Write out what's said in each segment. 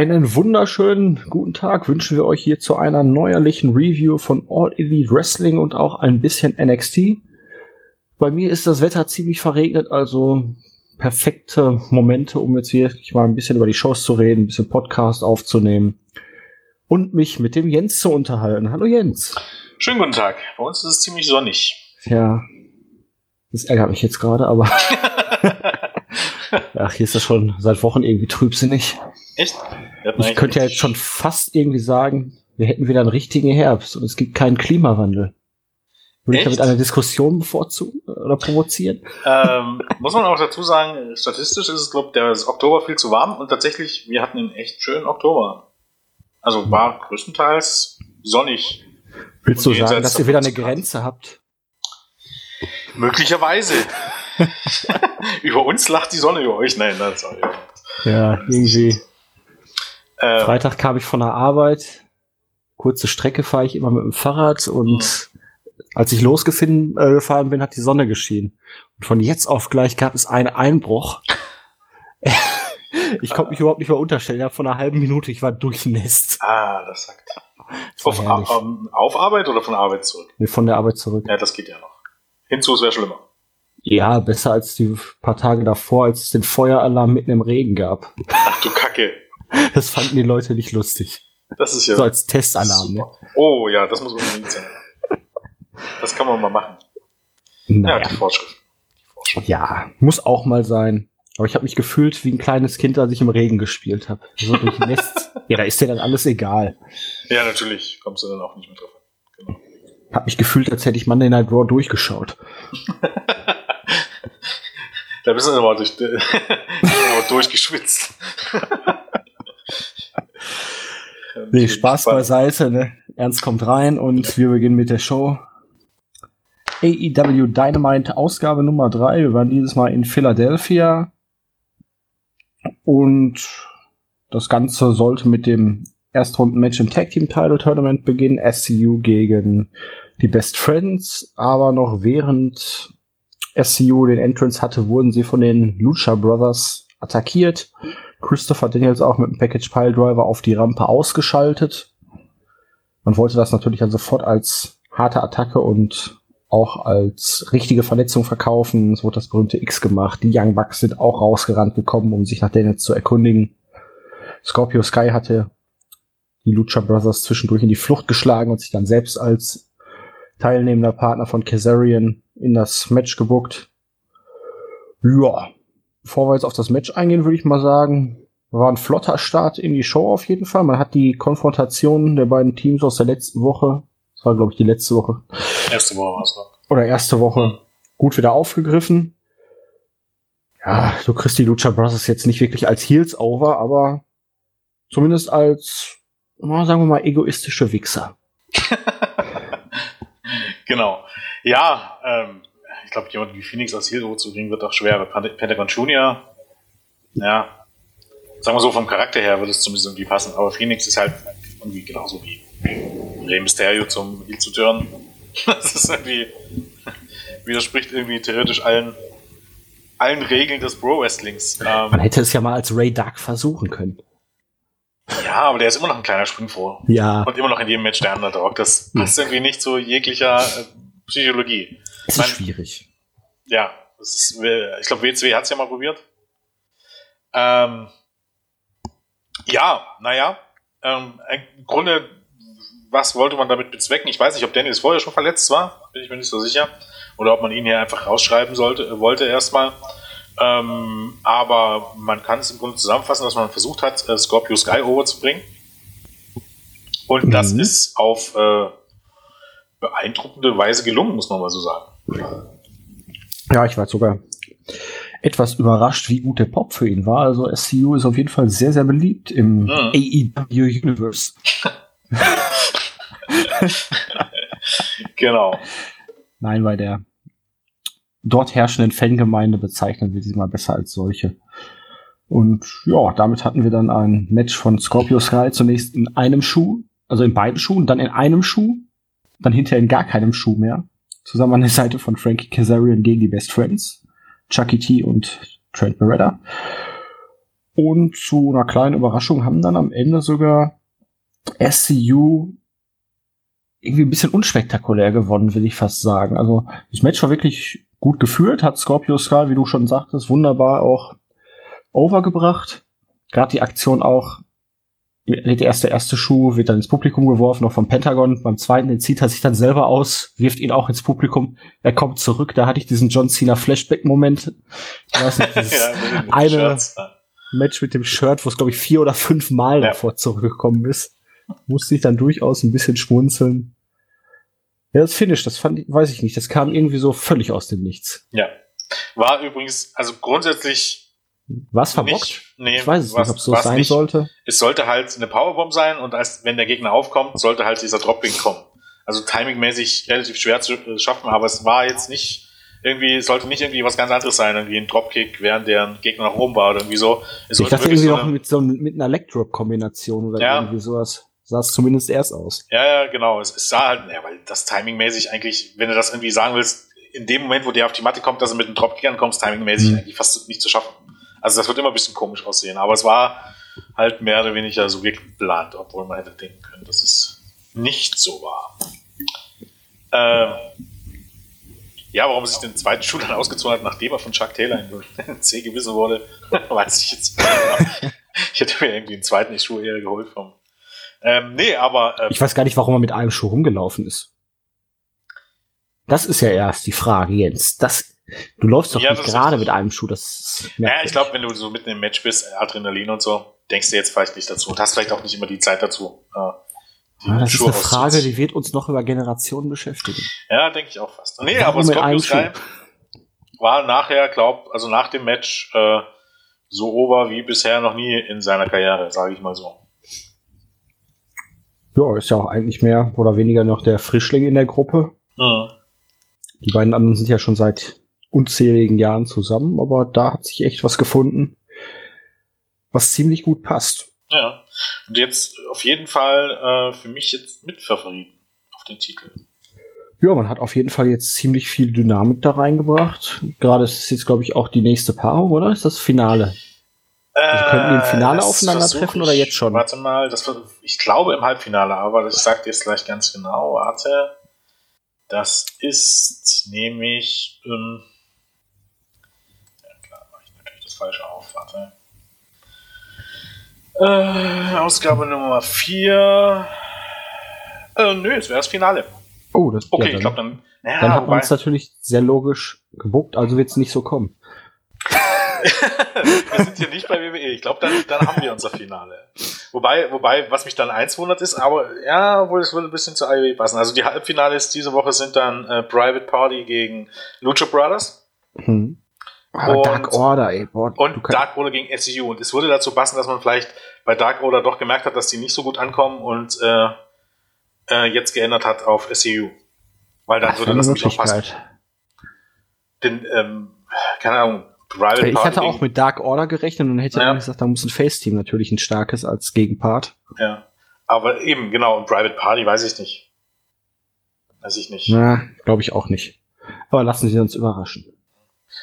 Einen wunderschönen guten Tag wünschen wir euch hier zu einer neuerlichen Review von All Elite Wrestling und auch ein bisschen NXT. Bei mir ist das Wetter ziemlich verregnet, also perfekte Momente, um jetzt wirklich mal ein bisschen über die Shows zu reden, ein bisschen Podcast aufzunehmen und mich mit dem Jens zu unterhalten. Hallo Jens. Schönen guten Tag. Bei uns ist es ziemlich sonnig. Ja, das ärgert mich jetzt gerade, aber ach, hier ist das schon seit Wochen irgendwie trübsinnig. Echt? Ich könnte ja jetzt schon fast irgendwie sagen, wir hätten wieder einen richtigen Herbst und es gibt keinen Klimawandel. Würde ich damit eine Diskussion bevorzugen oder provozieren? Ähm, muss man auch dazu sagen, statistisch ist es, glaube ich, der Oktober viel zu warm und tatsächlich, wir hatten einen echt schönen Oktober. Also war größtenteils sonnig. Willst du sagen, dass ihr wieder eine Grenze habt? Möglicherweise. über uns lacht die Sonne über euch. Nein, das ja. Ja, irgendwie. Ähm, Freitag kam ich von der Arbeit. Kurze Strecke fahre ich immer mit dem Fahrrad und mhm. als ich losgefahren äh, bin, hat die Sonne geschienen. Und von jetzt auf gleich gab es einen Einbruch. ich konnte mich überhaupt nicht mehr unterstellen. Ja, von einer halben Minute, ich war durchnässt. Ah, das sagt. Auf, um, auf Arbeit oder von der Arbeit zurück? Nee, von der Arbeit zurück. Ja, das geht ja noch. Hinzu ist wäre schlimmer. Ja, besser als die paar Tage davor, als es den Feueralarm mitten im Regen gab. Ach du Kacke. Das fanden die Leute nicht lustig. Das ist ja. So als Testalarm, ne? Oh ja, das muss unbedingt sein. Das kann man mal machen. Naja. Ja, die Vorschrift. die Vorschrift. Ja, muss auch mal sein. Aber ich habe mich gefühlt wie ein kleines Kind, als ich im Regen gespielt habe. So durch Nest. ja, da ist dir dann alles egal. Ja, natürlich kommst du dann auch nicht mehr drauf. Genau. Hab mich gefühlt, als hätte ich Monday Night Raw durchgeschaut. da bist du aber durch, durchgeschwitzt. Nee, Spaß beiseite, ne? Ernst kommt rein und wir beginnen mit der Show. AEW Dynamite Ausgabe Nummer 3. Wir waren dieses Mal in Philadelphia. Und das Ganze sollte mit dem Erstrunden-Match im Tag Team Title Tournament beginnen. SCU gegen die Best Friends. Aber noch während SCU den Entrance hatte, wurden sie von den Lucha Brothers attackiert. Christopher Daniels auch mit dem Package Pile Driver auf die Rampe ausgeschaltet. Man wollte das natürlich dann sofort als harte Attacke und auch als richtige Verletzung verkaufen. Es wurde das berühmte X gemacht. Die Young Bucks sind auch rausgerannt gekommen, um sich nach Daniels zu erkundigen. Scorpio Sky hatte die Lucha Brothers zwischendurch in die Flucht geschlagen und sich dann selbst als teilnehmender Partner von Kazarian in das Match gebuckt. Ja, bevor wir jetzt auf das Match eingehen, würde ich mal sagen, war ein flotter Start in die Show auf jeden Fall. Man hat die Konfrontation der beiden Teams aus der letzten Woche, das war glaube ich die letzte Woche. Erste Woche war es Oder erste Woche gut wieder aufgegriffen. Ja, du kriegst die Lucha Brothers jetzt nicht wirklich als Heels over, aber zumindest als, sagen wir mal, egoistische Wichser. genau. Ja, ähm, ich glaube, jemand wie Phoenix als Hero zu bringen, wird auch schwer. Pentagon Junior, ja, sagen wir so, vom Charakter her würde es zumindest irgendwie passen. Aber Phoenix ist halt irgendwie genauso wie Rey Mysterio zum Heel zu turnen. Das ist irgendwie, widerspricht irgendwie theoretisch allen, allen Regeln des Pro-Wrestlings. Ähm, Man hätte es ja mal als Ray Dark versuchen können. Ja, aber der ist immer noch ein kleiner Springvor. Ja. Und immer noch in jedem Match der Underdog. Das passt irgendwie nicht zu jeglicher äh, Psychologie. Das ist schwierig. Ja, ist, ich glaube, WCW hat es ja mal probiert. Ähm, ja, naja, ähm, im Grunde, was wollte man damit bezwecken? Ich weiß nicht, ob Dennis vorher schon verletzt war, bin ich mir nicht so sicher. Oder ob man ihn hier einfach rausschreiben sollte, äh, wollte erstmal. Ähm, aber man kann es im Grunde zusammenfassen, dass man versucht hat, äh, Scorpio Sky overzubringen. Und mhm. das ist auf äh, beeindruckende Weise gelungen, muss man mal so sagen. Ja, ich war sogar etwas überrascht, wie gut der Pop für ihn war. Also SCU ist auf jeden Fall sehr, sehr beliebt im mhm. AEW Universe. genau. Nein, bei der dort herrschenden Fangemeinde bezeichnen wir sie mal besser als solche. Und ja, damit hatten wir dann ein Match von Scorpio Sky zunächst in einem Schuh, also in beiden Schuhen, dann in einem Schuh, dann hinterher in gar keinem Schuh mehr. Zusammen an der Seite von Frankie Kazarian gegen die Best Friends, Chucky T und Trent Beretta. Und zu einer kleinen Überraschung haben dann am Ende sogar SCU irgendwie ein bisschen unspektakulär gewonnen, will ich fast sagen. Also das Match war wirklich gut geführt, hat Scorpio Sky, wie du schon sagtest, wunderbar auch overgebracht. Gerade die Aktion auch, der erste, erste Schuh wird dann ins Publikum geworfen, noch vom Pentagon. Beim zweiten, den zieht er sich dann selber aus, wirft ihn auch ins Publikum. Er kommt zurück. Da hatte ich diesen John Cena Flashback-Moment. ja, eine Shirts. Match mit dem Shirt, wo es, glaube ich, vier oder fünf Mal ja. davor zurückgekommen ist. Musste ich dann durchaus ein bisschen schmunzeln. Ja, das Finish, das fand ich, weiß ich nicht. Das kam irgendwie so völlig aus dem Nichts. Ja. War übrigens, also grundsätzlich was verbockt? Nicht, nee, ich weiß es was, nicht, ob es so sein nicht. sollte. Es sollte halt eine Powerbomb sein und als wenn der Gegner aufkommt, sollte halt dieser Dropping kommen. Also timingmäßig relativ schwer zu äh, schaffen, aber es war jetzt nicht irgendwie, sollte nicht irgendwie was ganz anderes sein, irgendwie ein Dropkick, während der Gegner nach oben war oder irgendwie so. Es ich dachte irgendwie so noch mit so mit einer Leg-Drop-Kombination oder ja. irgendwie sowas. Sah es zumindest erst aus. Ja, ja, genau. Es, es sah halt, ja, weil das timingmäßig eigentlich, wenn du das irgendwie sagen willst, in dem Moment, wo der auf die Matte kommt, dass er mit einem Dropkick ankommt, timingmäßig mhm. eigentlich fast nicht zu schaffen. Also das wird immer ein bisschen komisch aussehen, aber es war halt mehr oder weniger so geplant, obwohl man hätte denken können, dass es nicht so war. Ähm, ja, warum sich den zweiten Schuh dann ausgezogen hat, nachdem er von Chuck Taylor in C gewissen wurde, weiß ich jetzt nicht. ich hätte mir irgendwie einen zweiten Schuh eher geholt vom. Ähm, nee, aber. Ähm, ich weiß gar nicht, warum er mit einem Schuh rumgelaufen ist. Das ist ja erst die Frage, Jens. Das Du läufst doch ja, nicht gerade mit einem Schuh, das Ja, ich glaube, wenn du so mitten im Match bist, Adrenalin und so, denkst du jetzt vielleicht nicht dazu und hast vielleicht auch nicht immer die Zeit dazu. Äh, die ah, das Schuhe ist eine Frage, die wird uns noch über Generationen beschäftigen. Ja, denke ich auch fast. Nee, aber Scorpio Sky war nachher, glaub, also nach dem Match äh, so over wie bisher noch nie in seiner Karriere, sage ich mal so. Ja, ist ja auch eigentlich mehr oder weniger noch der Frischling in der Gruppe. Mhm. Die beiden anderen sind ja schon seit unzähligen Jahren zusammen, aber da hat sich echt was gefunden, was ziemlich gut passt. Ja, und jetzt auf jeden Fall äh, für mich jetzt Mitfavoriten auf den Titel. Ja, man hat auf jeden Fall jetzt ziemlich viel Dynamik da reingebracht. Gerade ist es jetzt, glaube ich, auch die nächste Paarung, oder? Ist das Finale? Also könnten die im Finale äh, aufeinandertreffen oder jetzt schon? Warte mal, das war, ich glaube im Halbfinale, aber sage dir jetzt gleich ganz genau. Warte. Das ist nämlich. Ähm, falsch auf. Warte. Äh, Ausgabe Nummer 4. Äh, nö, es wäre das Finale. Oh, das Okay, ja, ich glaube dann. Ja, dann hat man es natürlich sehr logisch gebuckt, also wird es nicht so kommen. wir sind hier nicht bei WWE. Ich glaube, dann, dann haben wir unser Finale. Wobei, wobei, was mich dann eins wundert ist, aber ja, wohl, es würde ein bisschen zur IWE passen. Also die Halbfinales diese Woche sind dann äh, Private Party gegen Lucha Brothers. Mhm. Aber und, Dark Order, ey. Boah, und Dark Order gegen SCU. Und es würde dazu passen, dass man vielleicht bei Dark Order doch gemerkt hat, dass die nicht so gut ankommen und äh, äh, jetzt geändert hat auf SCU. Weil dann das würde das nicht auch passen. Denn, ähm, keine Ahnung, Private Ich hatte auch mit Dark Order gerechnet und hätte ja. gesagt, da muss ein Face-Team natürlich ein starkes als Gegenpart. Ja. Aber eben, genau, und Private Party weiß ich nicht. Weiß ich nicht. Na, glaube ich auch nicht. Aber lassen Sie uns überraschen.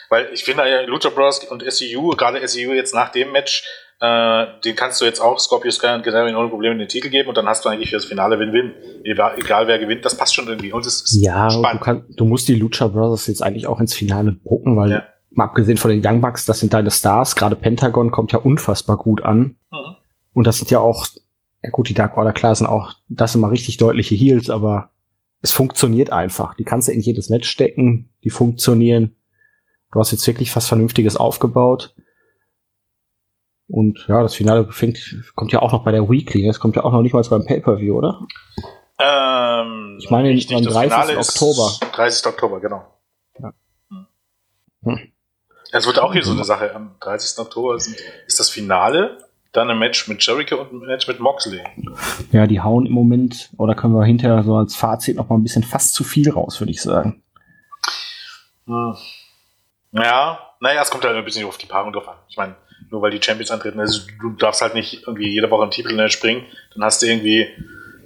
Weil ich finde ja Lucha Bros. und SCU, gerade SCU jetzt nach dem Match, äh, den kannst du jetzt auch Scorpio Sky und Kazarian ohne Probleme den Titel geben und dann hast du eigentlich für das Finale Win-Win. Egal, wer gewinnt, das passt schon irgendwie und es ist ja, spannend. Du, kann, du musst die Lucha Brothers jetzt eigentlich auch ins Finale bucken, weil ja. mal abgesehen von den Young Bucks, das sind deine Stars, gerade Pentagon kommt ja unfassbar gut an. Mhm. Und das sind ja auch, ja gut, die Dark Order klar sind auch, das sind mal richtig deutliche Heals, aber es funktioniert einfach. Die kannst du in jedes Match stecken, die funktionieren. Du hast jetzt wirklich was Vernünftiges aufgebaut. Und ja, das Finale fängt, kommt ja auch noch bei der Weekly. Das kommt ja auch noch nicht mal beim Pay-Per-View, oder? Ähm, ich meine, richtig, am 30. Oktober. 30. Oktober, genau. Ja. Hm. Es wird auch hier so eine Sache. Am 30. Oktober ist, ist das Finale, dann ein Match mit Jericho und ein Match mit Moxley. Ja, die hauen im Moment, oder können wir hinterher so als Fazit noch mal ein bisschen fast zu viel raus, würde ich sagen. Hm. Ja, naja, es kommt halt ein bisschen auf die Paarung drauf an. Ich meine, nur weil die Champions antreten, also du darfst halt nicht irgendwie jede Woche einen Titel springen, dann hast du irgendwie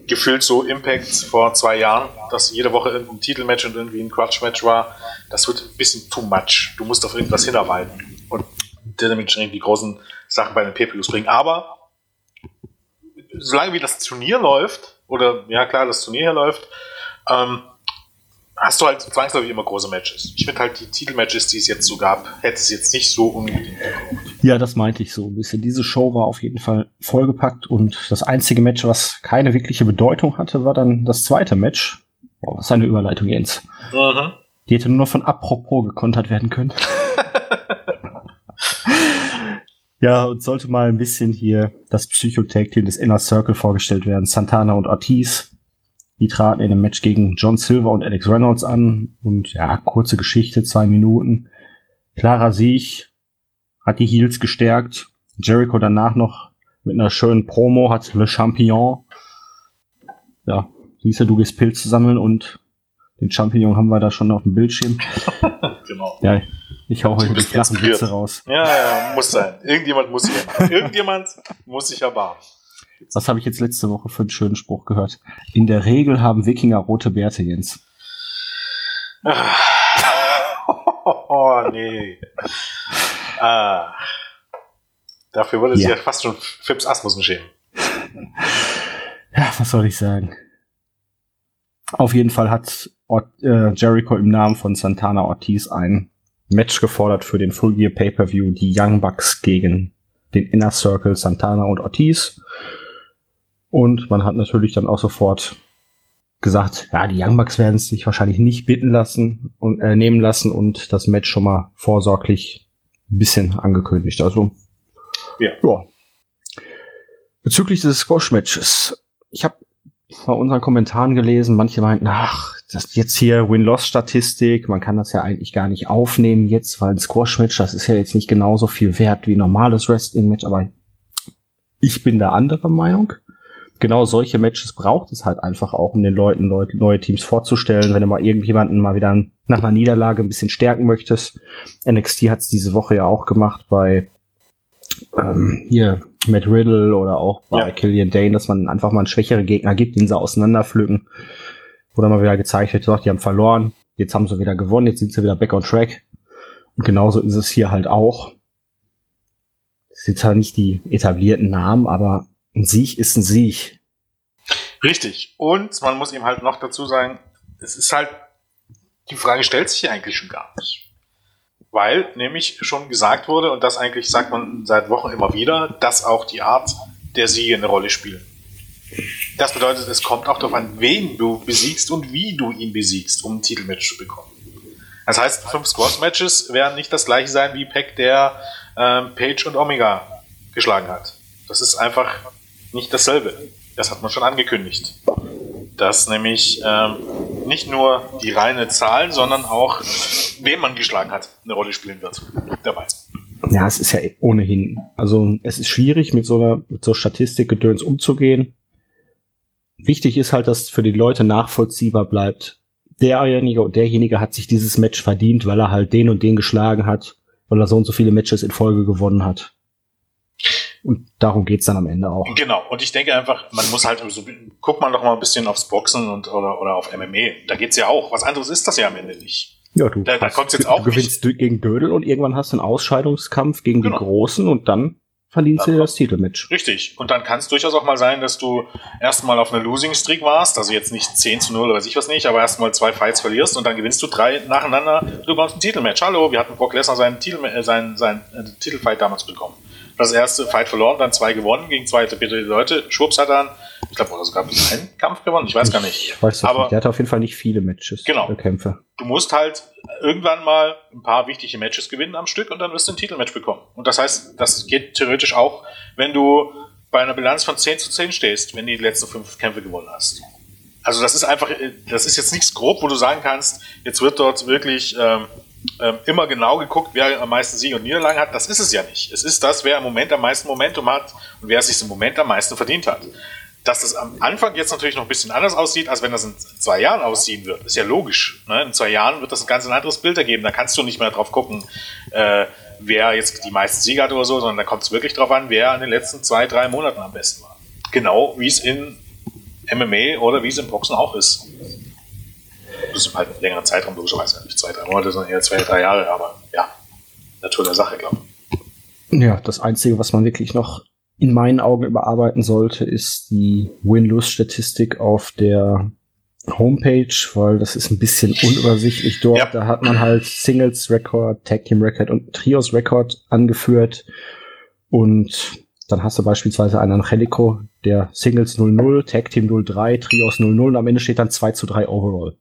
gefühlt so Impacts vor zwei Jahren, dass jede Woche irgendein Titelmatch und irgendwie ein Crutch-Match war. Das wird ein bisschen too much. Du musst auf irgendwas hinarbeiten. Und dementsprechend die großen Sachen bei den PPUs bringen. Aber solange wie das Turnier läuft, oder ja klar, das Turnier hier läuft, ähm, hast du halt zwangsläufig immer große Matches. Ich finde halt die Titelmatches, die es jetzt so gab, hätte es jetzt nicht so unbedingt gebraucht. Ja, das meinte ich so ein bisschen. Diese Show war auf jeden Fall vollgepackt und das einzige Match, was keine wirkliche Bedeutung hatte, war dann das zweite Match. Boah, was eine Überleitung, Jens. Mhm. Die hätte nur noch von apropos gekontert werden können. ja, und sollte mal ein bisschen hier das Psychotag-Team des Inner Circle vorgestellt werden. Santana und Ortiz die traten in einem Match gegen John Silver und Alex Reynolds an. Und ja, kurze Geschichte, zwei Minuten. Klarer Sieg, hat die Heels gestärkt. Jericho danach noch mit einer schönen Promo hat Le Champignon. Ja, siehst du, du gehst Pilz sammeln und den Champignon haben wir da schon auf dem Bildschirm. genau. Ja, ich hau heute die flachen Witze raus. Ja, ja, muss sein. Irgendjemand muss hier. Irgendjemand muss sich erbarmen. Was habe ich jetzt letzte Woche für einen schönen Spruch gehört? In der Regel haben Wikinger rote Bärte, Jens. oh, nee. Ah. Dafür würde sich ja. ja fast schon Phipps Asmussen schämen. Ja, was soll ich sagen? Auf jeden Fall hat äh, Jericho im Namen von Santana Ortiz ein Match gefordert für den Full Year Pay-Per-View, die Young Bucks gegen den Inner Circle Santana und Ortiz. Und man hat natürlich dann auch sofort gesagt, ja, die Young Bucks werden es sich wahrscheinlich nicht bitten lassen und äh, nehmen lassen und das Match schon mal vorsorglich ein bisschen angekündigt. Also ja. ja. Bezüglich des Squash-Matches, ich habe bei unseren Kommentaren gelesen, manche meinten, ach, das jetzt hier Win-Loss-Statistik, man kann das ja eigentlich gar nicht aufnehmen jetzt, weil ein Squash-Match, das ist ja jetzt nicht genauso viel wert wie normales Wrestling-Match, aber ich bin da anderer Meinung genau solche Matches braucht es halt einfach auch, um den Leuten Leute, neue Teams vorzustellen, wenn du mal irgendjemanden mal wieder nach einer Niederlage ein bisschen stärken möchtest. NXT hat es diese Woche ja auch gemacht bei ähm, hier Matt Riddle oder auch bei ja. Killian Dane, dass man einfach mal einen schwächere Gegner gibt, den sie auseinanderpflücken. Oder mal wieder gezeigt wird, die haben verloren, jetzt haben sie wieder gewonnen, jetzt sind sie wieder back on track. Und genauso ist es hier halt auch. Das sind zwar nicht die etablierten Namen, aber ein Sieg ist ein Sieg. Richtig. Und man muss ihm halt noch dazu sagen, es ist halt, die Frage stellt sich hier eigentlich schon gar nicht. Weil nämlich schon gesagt wurde, und das eigentlich sagt man seit Wochen immer wieder, dass auch die Art der Siege eine Rolle spielen. Das bedeutet, es kommt auch darauf an, wen du besiegst und wie du ihn besiegst, um ein Titelmatch zu bekommen. Das heißt, fünf Squash-Matches werden nicht das gleiche sein wie Peck, der ähm, Page und Omega geschlagen hat. Das ist einfach nicht dasselbe. Das hat man schon angekündigt. Dass nämlich ähm, nicht nur die reine Zahlen, sondern auch, wen man geschlagen hat, eine Rolle spielen wird dabei. Ja, es ist ja ohnehin. Also es ist schwierig, mit so einer mit so Statistikgedöns umzugehen. Wichtig ist halt, dass für die Leute nachvollziehbar bleibt. Derjenige und derjenige hat sich dieses Match verdient, weil er halt den und den geschlagen hat, weil er so und so viele Matches in Folge gewonnen hat. Und darum geht's dann am Ende auch. Genau. Und ich denke einfach, man muss halt so, guck mal doch mal ein bisschen aufs Boxen und, oder, oder auf MMA. Da geht's ja auch. Was anderes ist das ja am Ende nicht. Ja, du, da, da kommt's jetzt auch du gewinnst nicht. gegen Dödel und irgendwann hast du einen Ausscheidungskampf gegen genau. die Großen und dann verdienst du das Titelmatch. Richtig. Und dann kann es durchaus auch mal sein, dass du erstmal auf einer Losing Streak warst, also jetzt nicht 10 zu 0 oder weiß ich was nicht, aber erstmal zwei Fights verlierst und dann gewinnst du drei nacheinander, du bekommst ein Titelmatch. Hallo, wir hatten Brock Lesnar seinen, Titel, äh, seinen, seinen äh, Titelfight damals bekommen das erste Fight verloren, dann zwei gewonnen gegen zwei etablierte Leute. Schwupps hat dann, ich glaube, oder sogar einen Kampf gewonnen, ich weiß ich gar nicht. Ich weiß Aber nicht. Der hat auf jeden Fall nicht viele Matches. Genau. Äh, Kämpfe. Du musst halt irgendwann mal ein paar wichtige Matches gewinnen am Stück und dann wirst du ein Titelmatch bekommen. Und das heißt, das geht theoretisch auch, wenn du bei einer Bilanz von 10 zu 10 stehst, wenn du die letzten fünf Kämpfe gewonnen hast. Also das ist einfach, das ist jetzt nichts grob, wo du sagen kannst, jetzt wird dort wirklich ähm, ähm, immer genau geguckt, wer am meisten Siege und Niederlagen hat. Das ist es ja nicht. Es ist das, wer im Moment am meisten Momentum hat und wer es sich im Moment am meisten verdient hat. Dass das am Anfang jetzt natürlich noch ein bisschen anders aussieht, als wenn das in zwei Jahren aussehen wird, ist ja logisch. Ne? In zwei Jahren wird das ein ganz anderes Bild ergeben. Da kannst du nicht mehr drauf gucken, äh, wer jetzt die meisten Siege hat oder so, sondern da kommt es wirklich drauf an, wer in den letzten zwei, drei Monaten am besten war. Genau wie es in MMA oder wie es im Boxen auch ist das ist halt ein längerer Zeitraum, logischerweise nicht zwei, drei Monate, sondern eher zwei, drei Jahre, aber ja, Natur der Sache, glaube ich. Ja, das Einzige, was man wirklich noch in meinen Augen überarbeiten sollte, ist die Win-Lose-Statistik auf der Homepage, weil das ist ein bisschen unübersichtlich dort. Ja. Da hat man halt Singles Record, Tag Team Record und Trios Record angeführt. Und dann hast du beispielsweise einen Angelico, der Singles 00, Tag Team 03, Trios 00 und am Ende steht dann 2 zu 3 Overall.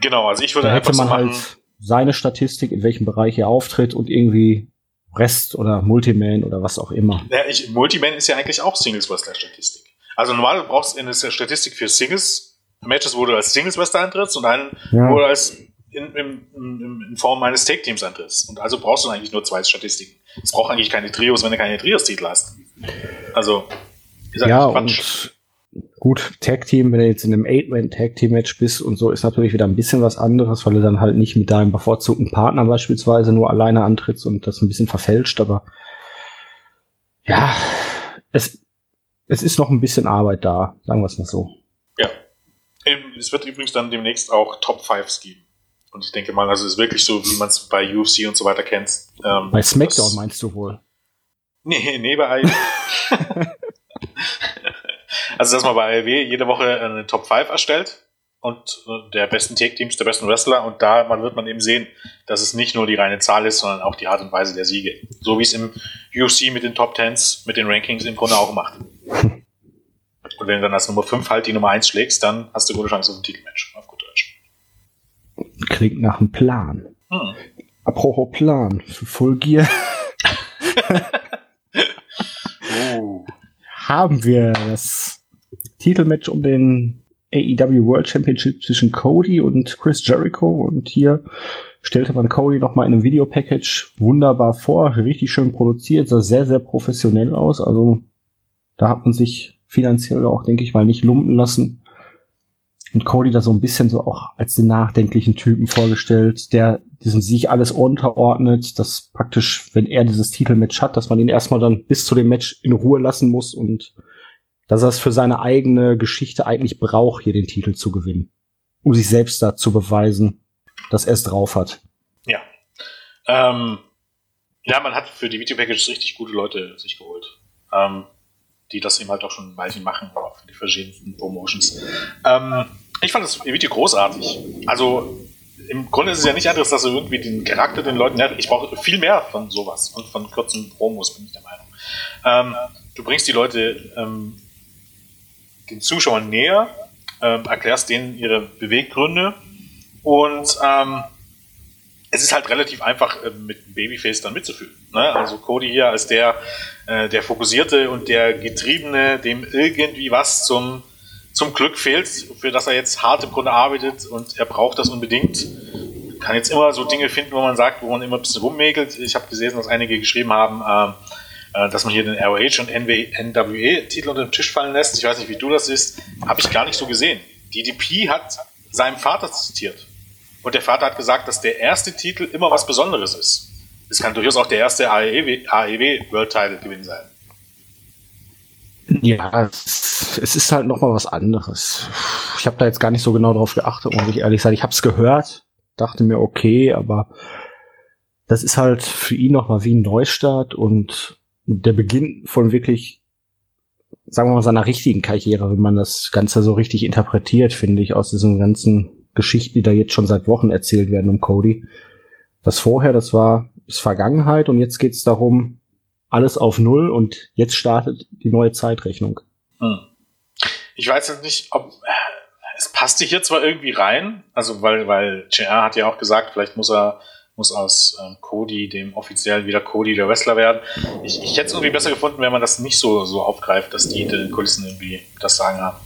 Genau, also ich würde da hätte man so halt seine Statistik, in welchem Bereich er auftritt und irgendwie Rest oder Multiman oder was auch immer. Ja, ich, Multiman ist ja eigentlich auch Singles Wrestler Statistik. Also normal brauchst du eine Statistik für Singles Matches, wo du als Singles Wrestler antrittst und einen, ja. wo du als in, in, in, Form eines Take Teams antrittst. Und also brauchst du eigentlich nur zwei Statistiken. Es braucht eigentlich keine Trios, wenn du keine Trios-Titel hast. Also, ist ja, und gut, Tag Team, wenn du jetzt in einem Eight-Man Tag Team Match bist und so, ist natürlich wieder ein bisschen was anderes, weil du dann halt nicht mit deinem bevorzugten Partner beispielsweise nur alleine antrittst und das ein bisschen verfälscht, aber ja, es, es ist noch ein bisschen Arbeit da, sagen wir es mal so. Ja. Es wird übrigens dann demnächst auch Top Fives geben. Und ich denke mal, also es ist wirklich so, wie man es bei UFC und so weiter kennt. Ähm, bei SmackDown meinst du wohl? Nee, nee, bei. also, dass man bei AEW jede Woche eine Top 5 erstellt und der besten Tag-Teams, der besten Wrestler und da wird man eben sehen, dass es nicht nur die reine Zahl ist, sondern auch die Art und Weise der Siege. So wie es im UFC mit den Top Tens, mit den Rankings im Grunde auch macht. Und wenn du dann als Nummer 5 halt die Nummer 1 schlägst, dann hast du gute Chance auf ein Titelmatch, auf gut Deutsch. Klingt nach einem Plan. Hm. Apropos Plan für Full Gear. oh. Haben wir das Titelmatch um den AEW World Championship zwischen Cody und Chris Jericho. Und hier stellte man Cody nochmal in einem Videopackage wunderbar vor, richtig schön produziert, sah sehr, sehr professionell aus, also da hat man sich finanziell auch, denke ich mal, nicht lumpen lassen. Und Cody da so ein bisschen so auch als den nachdenklichen Typen vorgestellt, der diesem sich alles unterordnet, dass praktisch, wenn er dieses Titelmatch hat, dass man ihn erstmal dann bis zu dem Match in Ruhe lassen muss und dass er es für seine eigene Geschichte eigentlich braucht, hier den Titel zu gewinnen. Um sich selbst da zu beweisen, dass er es drauf hat. Ja. Ähm, ja, man hat für die Video-Packages richtig gute Leute sich geholt. Ähm, die das eben halt auch schon ein Weilchen machen, auch für die verschiedenen Promotions. Ähm, ich fand das Video großartig. Also im Grunde ist es ja nicht anderes, dass du irgendwie den Charakter den Leuten, ich brauche viel mehr von sowas und von kurzen Promos, bin ich der Meinung. Ähm, du bringst die Leute ähm, den Zuschauern näher, ähm, erklärst denen ihre Beweggründe und ähm, es ist halt relativ einfach, äh, mit Babyface dann mitzufühlen. Ne? Also Cody hier als der, äh, der Fokussierte und der Getriebene, dem irgendwie was zum, zum Glück fehlt, für das er jetzt hart im Grunde arbeitet und er braucht das unbedingt. Kann jetzt immer so Dinge finden, wo man sagt, wo man immer ein bisschen rummäkelt. Ich habe gesehen, dass einige geschrieben haben, äh, dass man hier den ROH und NWE-Titel unter den Tisch fallen lässt. Ich weiß nicht, wie du das siehst. Habe ich gar nicht so gesehen. DDP hat seinem Vater zitiert. Und der Vater hat gesagt, dass der erste Titel immer was Besonderes ist. Es kann durchaus auch der erste AEW, AEW World Title Gewinn sein. Ja, es, ist halt nochmal was anderes. Ich habe da jetzt gar nicht so genau drauf geachtet, muss ich ehrlich sagen. Ich habe es gehört, dachte mir, okay, aber das ist halt für ihn nochmal wie ein Neustart und der Beginn von wirklich, sagen wir mal, seiner richtigen Karriere, wenn man das Ganze so richtig interpretiert, finde ich, aus diesem ganzen Geschichten, die da jetzt schon seit Wochen erzählt werden um Cody. Das vorher, das war ist Vergangenheit und jetzt geht es darum, alles auf Null und jetzt startet die neue Zeitrechnung. Hm. Ich weiß jetzt nicht, ob äh, es passte hier zwar irgendwie rein, also weil, weil JR hat ja auch gesagt, vielleicht muss er muss aus ähm, Cody, dem offiziell wieder Cody der Wrestler werden. Ich, ich hätte es irgendwie besser gefunden, wenn man das nicht so, so aufgreift, dass die hinter den Kulissen irgendwie das Sagen haben.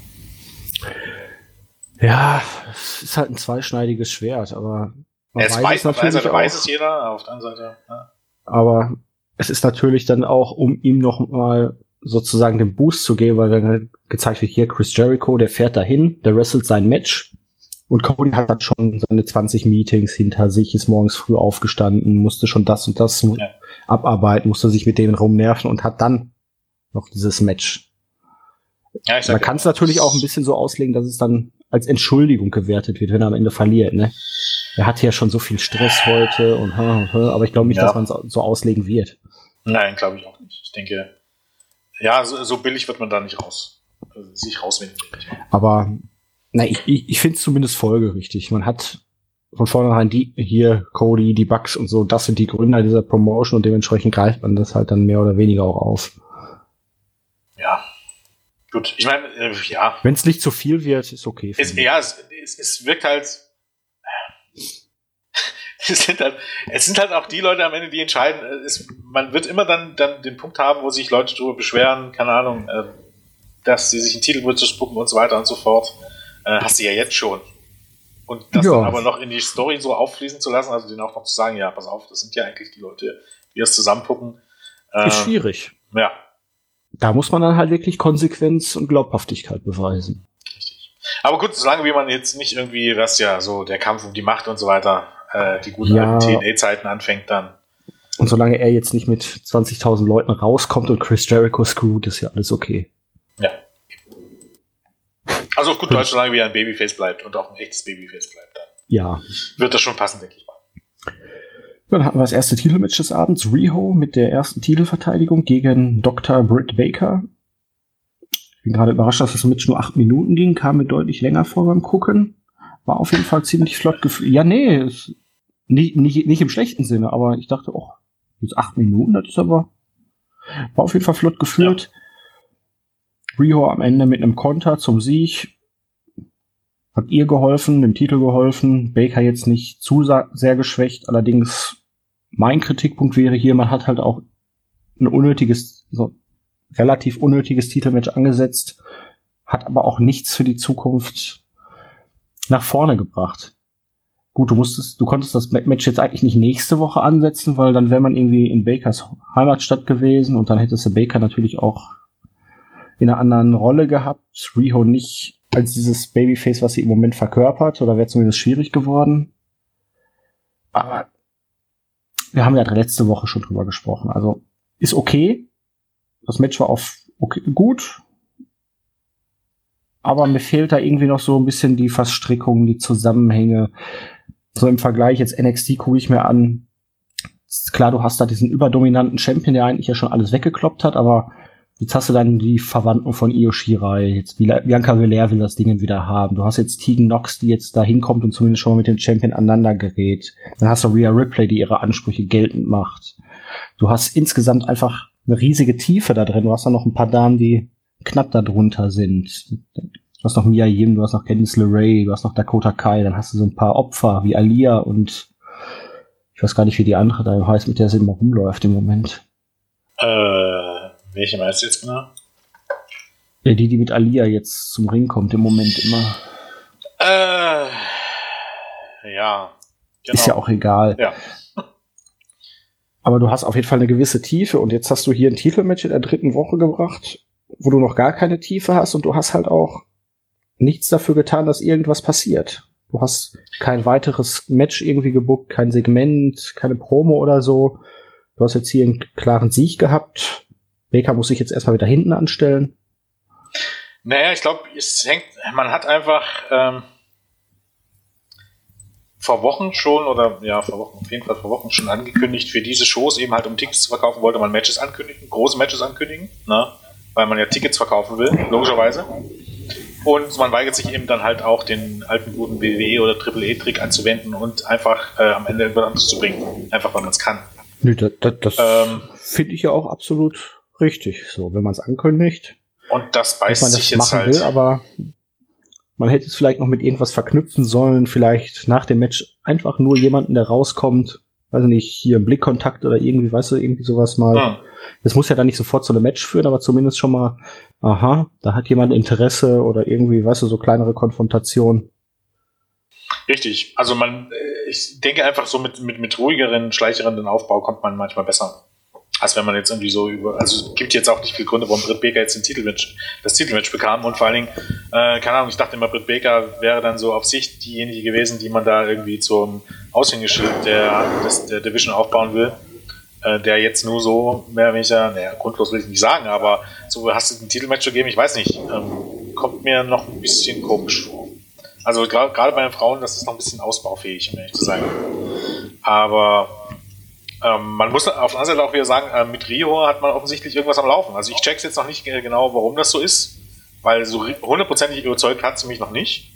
Ja, es ist halt ein zweischneidiges Schwert, aber man ja, weiß, weiß es natürlich Seite auch, weiß es jeder, auf der anderen Seite. Ja. Aber es ist natürlich dann auch, um ihm noch mal sozusagen den Boost zu geben, weil dann gezeigt wird, hier Chris Jericho, der fährt dahin, der wrestelt sein Match und Cody hat schon seine 20 Meetings hinter sich, ist morgens früh aufgestanden, musste schon das und das ja. abarbeiten, musste sich mit denen rumnerven und hat dann noch dieses Match. Ja, ich Man kann es natürlich auch ein bisschen so auslegen, dass es dann als Entschuldigung gewertet wird, wenn er am Ende verliert. Ne? Er hatte ja schon so viel Stress heute und aber ich glaube nicht, ja. dass man es so auslegen wird. Nein, glaube ich auch nicht. Ich denke, ja, so, so billig wird man da nicht raus, äh, sich rauswinden. Aber na, ich, ich, ich finde es zumindest folgerichtig. Man hat von vornherein die hier Cody, die Bugs und so, das sind die Gründer dieser Promotion und dementsprechend greift man das halt dann mehr oder weniger auch auf. Gut, ich meine, äh, ja. Wenn es nicht zu viel wird, ist okay. Es, ja, es, es, es wirkt halt. Es sind, halt, es sind halt auch die Leute am Ende, die entscheiden. Es, man wird immer dann, dann den Punkt haben, wo sich Leute darüber beschweren, keine Ahnung, äh, dass sie sich einen Titel spucken und so weiter und so fort. Äh, hast du ja jetzt schon. Und das ja. dann aber noch in die Story so auffließen zu lassen, also denen auch noch zu sagen, ja, pass auf, das sind ja eigentlich die Leute, die das zusammenpucken. Äh, ist schwierig. Ja. Da muss man dann halt wirklich Konsequenz und Glaubhaftigkeit beweisen. Richtig. Aber gut, solange wie man jetzt nicht irgendwie, was ja so der Kampf um die Macht und so weiter, äh, die guten ja. TNA-Zeiten anfängt, dann. Und solange er jetzt nicht mit 20.000 Leuten rauskommt und Chris Jericho screwt, ist ja alles okay. Ja. Also auf gut Deutsch, solange wie er ein Babyface bleibt und auch ein echtes Babyface bleibt, dann ja. wird das schon passen, denke ich. Dann hatten wir das erste Titelmatch des Abends, Riho mit der ersten Titelverteidigung gegen Dr. Britt Baker. Ich bin gerade überrascht, dass das Match nur acht Minuten ging, kam mir deutlich länger vor beim Gucken. War auf jeden Fall ziemlich flott gefühlt. Ja, nee, nicht, nicht, nicht im schlechten Sinne, aber ich dachte, oh, jetzt acht Minuten, das ist aber, war auf jeden Fall flott geführt. Ja. Riho am Ende mit einem Konter zum Sieg. Hat ihr geholfen, dem Titel geholfen. Baker jetzt nicht zu sehr geschwächt. Allerdings mein Kritikpunkt wäre hier, man hat halt auch ein unnötiges, so relativ unnötiges Titelmatch angesetzt, hat aber auch nichts für die Zukunft nach vorne gebracht. Gut, du musstest, du konntest das Match jetzt eigentlich nicht nächste Woche ansetzen, weil dann wäre man irgendwie in Bakers Heimatstadt gewesen und dann hättest du Baker natürlich auch in einer anderen Rolle gehabt. Riho nicht als dieses Babyface, was sie im Moment verkörpert, oder wäre zumindest schwierig geworden. Aber wir haben ja letzte Woche schon drüber gesprochen. Also ist okay. Das Match war auf okay, gut. Aber mir fehlt da irgendwie noch so ein bisschen die Verstrickung, die Zusammenhänge. So im Vergleich jetzt NXT gucke ich mir an. Klar, du hast da diesen überdominanten Champion, der eigentlich ja schon alles weggekloppt hat, aber Jetzt hast du dann die Verwandten von Io Shirai. Jetzt Bianca Belair will das Ding wieder haben. Du hast jetzt Tegan Nox, die jetzt da hinkommt und zumindest schon mal mit dem Champion aneinander gerät. Dann hast du Rhea Ripley, die ihre Ansprüche geltend macht. Du hast insgesamt einfach eine riesige Tiefe da drin. Du hast dann noch ein paar Damen, die knapp da drunter sind. Du hast noch Mia Yim, du hast noch Candice LeRae, du hast noch Dakota Kai. Dann hast du so ein paar Opfer wie Alia und ich weiß gar nicht, wie die andere da heißt, mit der sie immer rumläuft im Moment. Äh welche meinst du jetzt genau? Ja, die, die mit Alia jetzt zum Ring kommt im Moment immer. Äh, ja. Genau. Ist ja auch egal. Ja. Aber du hast auf jeden Fall eine gewisse Tiefe und jetzt hast du hier ein Titelmatch in der dritten Woche gebracht, wo du noch gar keine Tiefe hast und du hast halt auch nichts dafür getan, dass irgendwas passiert. Du hast kein weiteres Match irgendwie gebuckt, kein Segment, keine Promo oder so. Du hast jetzt hier einen klaren Sieg gehabt. Baker muss sich jetzt erstmal wieder hinten anstellen. Naja, ich glaube, es hängt, man hat einfach ähm, vor Wochen schon, oder ja, vor Wochen, auf jeden Fall vor Wochen schon angekündigt, für diese Shows eben halt um Tickets zu verkaufen, wollte man Matches ankündigen, große Matches ankündigen, ne? weil man ja Tickets verkaufen will, logischerweise. Und man weigert sich eben dann halt auch den alten guten WWE oder Triple E-Trick anzuwenden und einfach äh, am Ende irgendwas anderes zu bringen. Einfach weil man es kann. Nö, das, das, das ähm, finde ich ja auch absolut Richtig, so, wenn man es ankündigt. Und das beißt man das sich jetzt halt. Will, aber man hätte es vielleicht noch mit irgendwas verknüpfen sollen, vielleicht nach dem Match einfach nur jemanden, der rauskommt, weiß nicht, hier Blickkontakt oder irgendwie, weißt du, irgendwie sowas mal. Hm. Das muss ja dann nicht sofort zu einem Match führen, aber zumindest schon mal, aha, da hat jemand Interesse oder irgendwie, weißt du, so kleinere Konfrontation. Richtig. Also man, äh, ich denke einfach so mit, mit, mit ruhigeren, schleicheren Aufbau kommt man manchmal besser als wenn man jetzt irgendwie so über, also es gibt jetzt auch nicht viele Gründe, warum Britt Baker jetzt den Titelmatch, das Titelmatch bekam und vor allen Dingen, äh, keine Ahnung, ich dachte immer, Britt Baker wäre dann so auf sich diejenige gewesen, die man da irgendwie zum Aushängeschild der, des, der Division aufbauen will, äh, der jetzt nur so mehr oder weniger, naja, grundlos will ich nicht sagen, aber so hast du ein Titelmatch gegeben, ich weiß nicht, ähm, kommt mir noch ein bisschen komisch vor. Also gerade bei den Frauen, das ist noch ein bisschen ausbaufähig, um ehrlich zu sein. Aber Ähm, man muss auf der anderen Seite auch wieder sagen, äh, mit Rio hat man offensichtlich irgendwas am Laufen. Also ich check's jetzt noch nicht genau, warum das so ist, weil so hundertprozentig überzeugt hat sie mich noch nicht.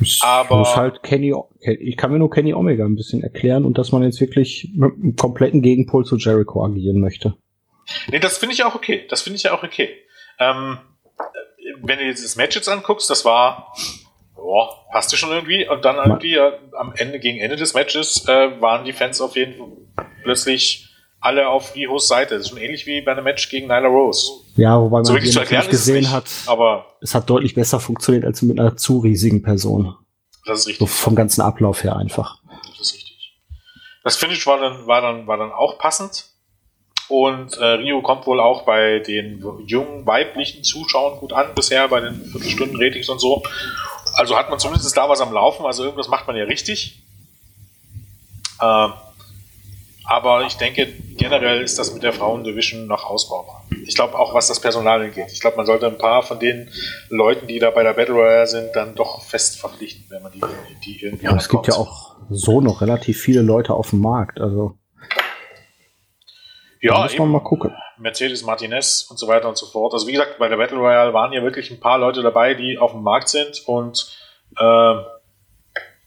Es Aber- muss halt Kenny, ich kann mir nur Kenny Omega ein bisschen erklären und dass man jetzt wirklich mit einem kompletten Gegenpol zu Jericho agieren möchte. Nee, das finde ich auch okay. Das finde ich ja auch okay. Ähm, wenn du jetzt das Match jetzt anguckst, das war, boah, passte schon irgendwie. Und dann irgendwie äh, am Ende, gegen Ende des Matches, äh, waren die Fans auf jeden Fall plötzlich alle auf Rihos Seite. Das ist schon ähnlich wie bei einem Match gegen Nyla Rose. Ja, wobei man So wirklich erklären gesehen nicht, hat, aber es hat deutlich besser funktioniert als mit einer zu riesigen Person. das ist So richtig. vom ganzen Ablauf her einfach. Das ist richtig. Das Finish war dann, war dann, war dann auch passend. Und äh, Rio kommt wohl auch bei den jungen weiblichen Zuschauern gut an bisher, bei den Viertelstunden-Ratings und so. Also hat man zumindest da was am Laufen, also irgendwas macht man ja richtig. Ähm, aber ich denke, generell ist das mit der Frauendivision noch ausbaubar. Ich glaube auch, was das Personal angeht. Ich glaube, man sollte ein paar von den Leuten, die da bei der Battle Royale sind, dann doch fest verpflichten, wenn man die, die irgendwie Ja, es gibt ja auch so noch relativ viele Leute auf dem Markt. Also da ja, muss man eben. mal gucken. Mercedes Martinez und so weiter und so fort. Also wie gesagt, bei der Battle Royale waren ja wirklich ein paar Leute dabei, die auf dem Markt sind und äh,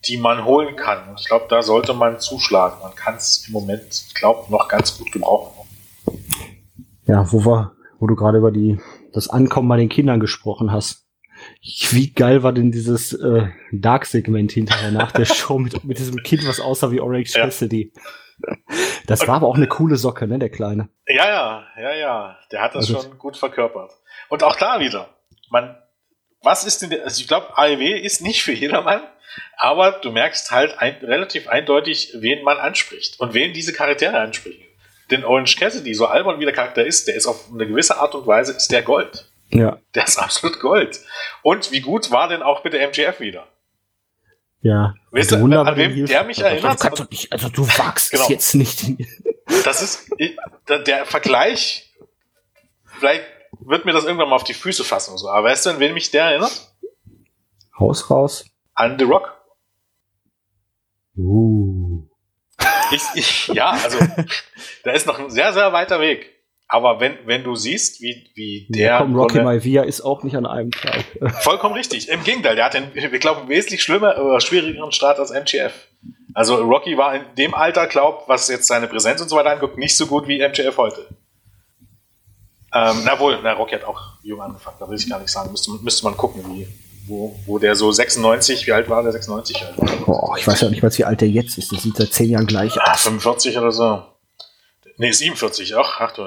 die man holen kann. Und ich glaube, da sollte man zuschlagen. Man kann es im Moment, ich glaube, noch ganz gut gebrauchen. Ja, wo wir, wo du gerade über die das Ankommen bei den Kindern gesprochen hast. Wie geil war denn dieses äh, Dark-Segment hinterher nach der Show mit, mit diesem Kind, was aussah wie Orange Ja. Cassidy? Das war aber auch eine coole Socke, ne, der Kleine. Ja, ja, ja, ja. Der hat das Also- schon gut verkörpert. Und auch da wieder. Man, was ist denn der, also ich glaube, AEW ist nicht für jedermann, aber du merkst halt ein, relativ eindeutig, wen man anspricht und wen diese Charaktere ansprechen. Denn Orange Cassidy, so albern wie der Charakter ist, der ist auf eine gewisse Art und Weise, ist der Gold. Ja, Der ist absolut Gold. Und wie gut war denn auch bitte MGF wieder? ja. Weißt Also du, an wem der mich erinnert? Du kannst doch nicht, also du wagst Genau. es jetzt nicht. Das ist der- der Vergleich. Vielleicht wird mir das irgendwann mal auf die Füße fassen und so. Aber weißt du, an wen mich der erinnert? Haus raus. An The Rock. Uh. Ich, ich, ja, also da ist noch ein sehr, sehr weiter Weg. Aber wenn, wenn du siehst, wie, wie der. Ja, komm, Rocky Maivia ist auch nicht an einem Tag. Vollkommen richtig. Im Gegenteil, der hat den, wir glauben, wesentlich schlimmer oder schwierigeren Start als MGF. Also Rocky war in dem Alter, glaub, was jetzt seine Präsenz und so weiter anguckt, nicht so gut wie MGF heute. Ähm, na wohl, na, Rocky hat auch jung angefangen, da will ich gar nicht sagen. Müsste, müsste man gucken, wie, wo, wo der so 96, wie alt war der 96 alt? Boah, ich weiß ja nicht mal, wie alt der jetzt ist. Der sieht seit zehn Jahren gleich Ah, aus. 45 oder so. Nee, 47. Ach, ach du.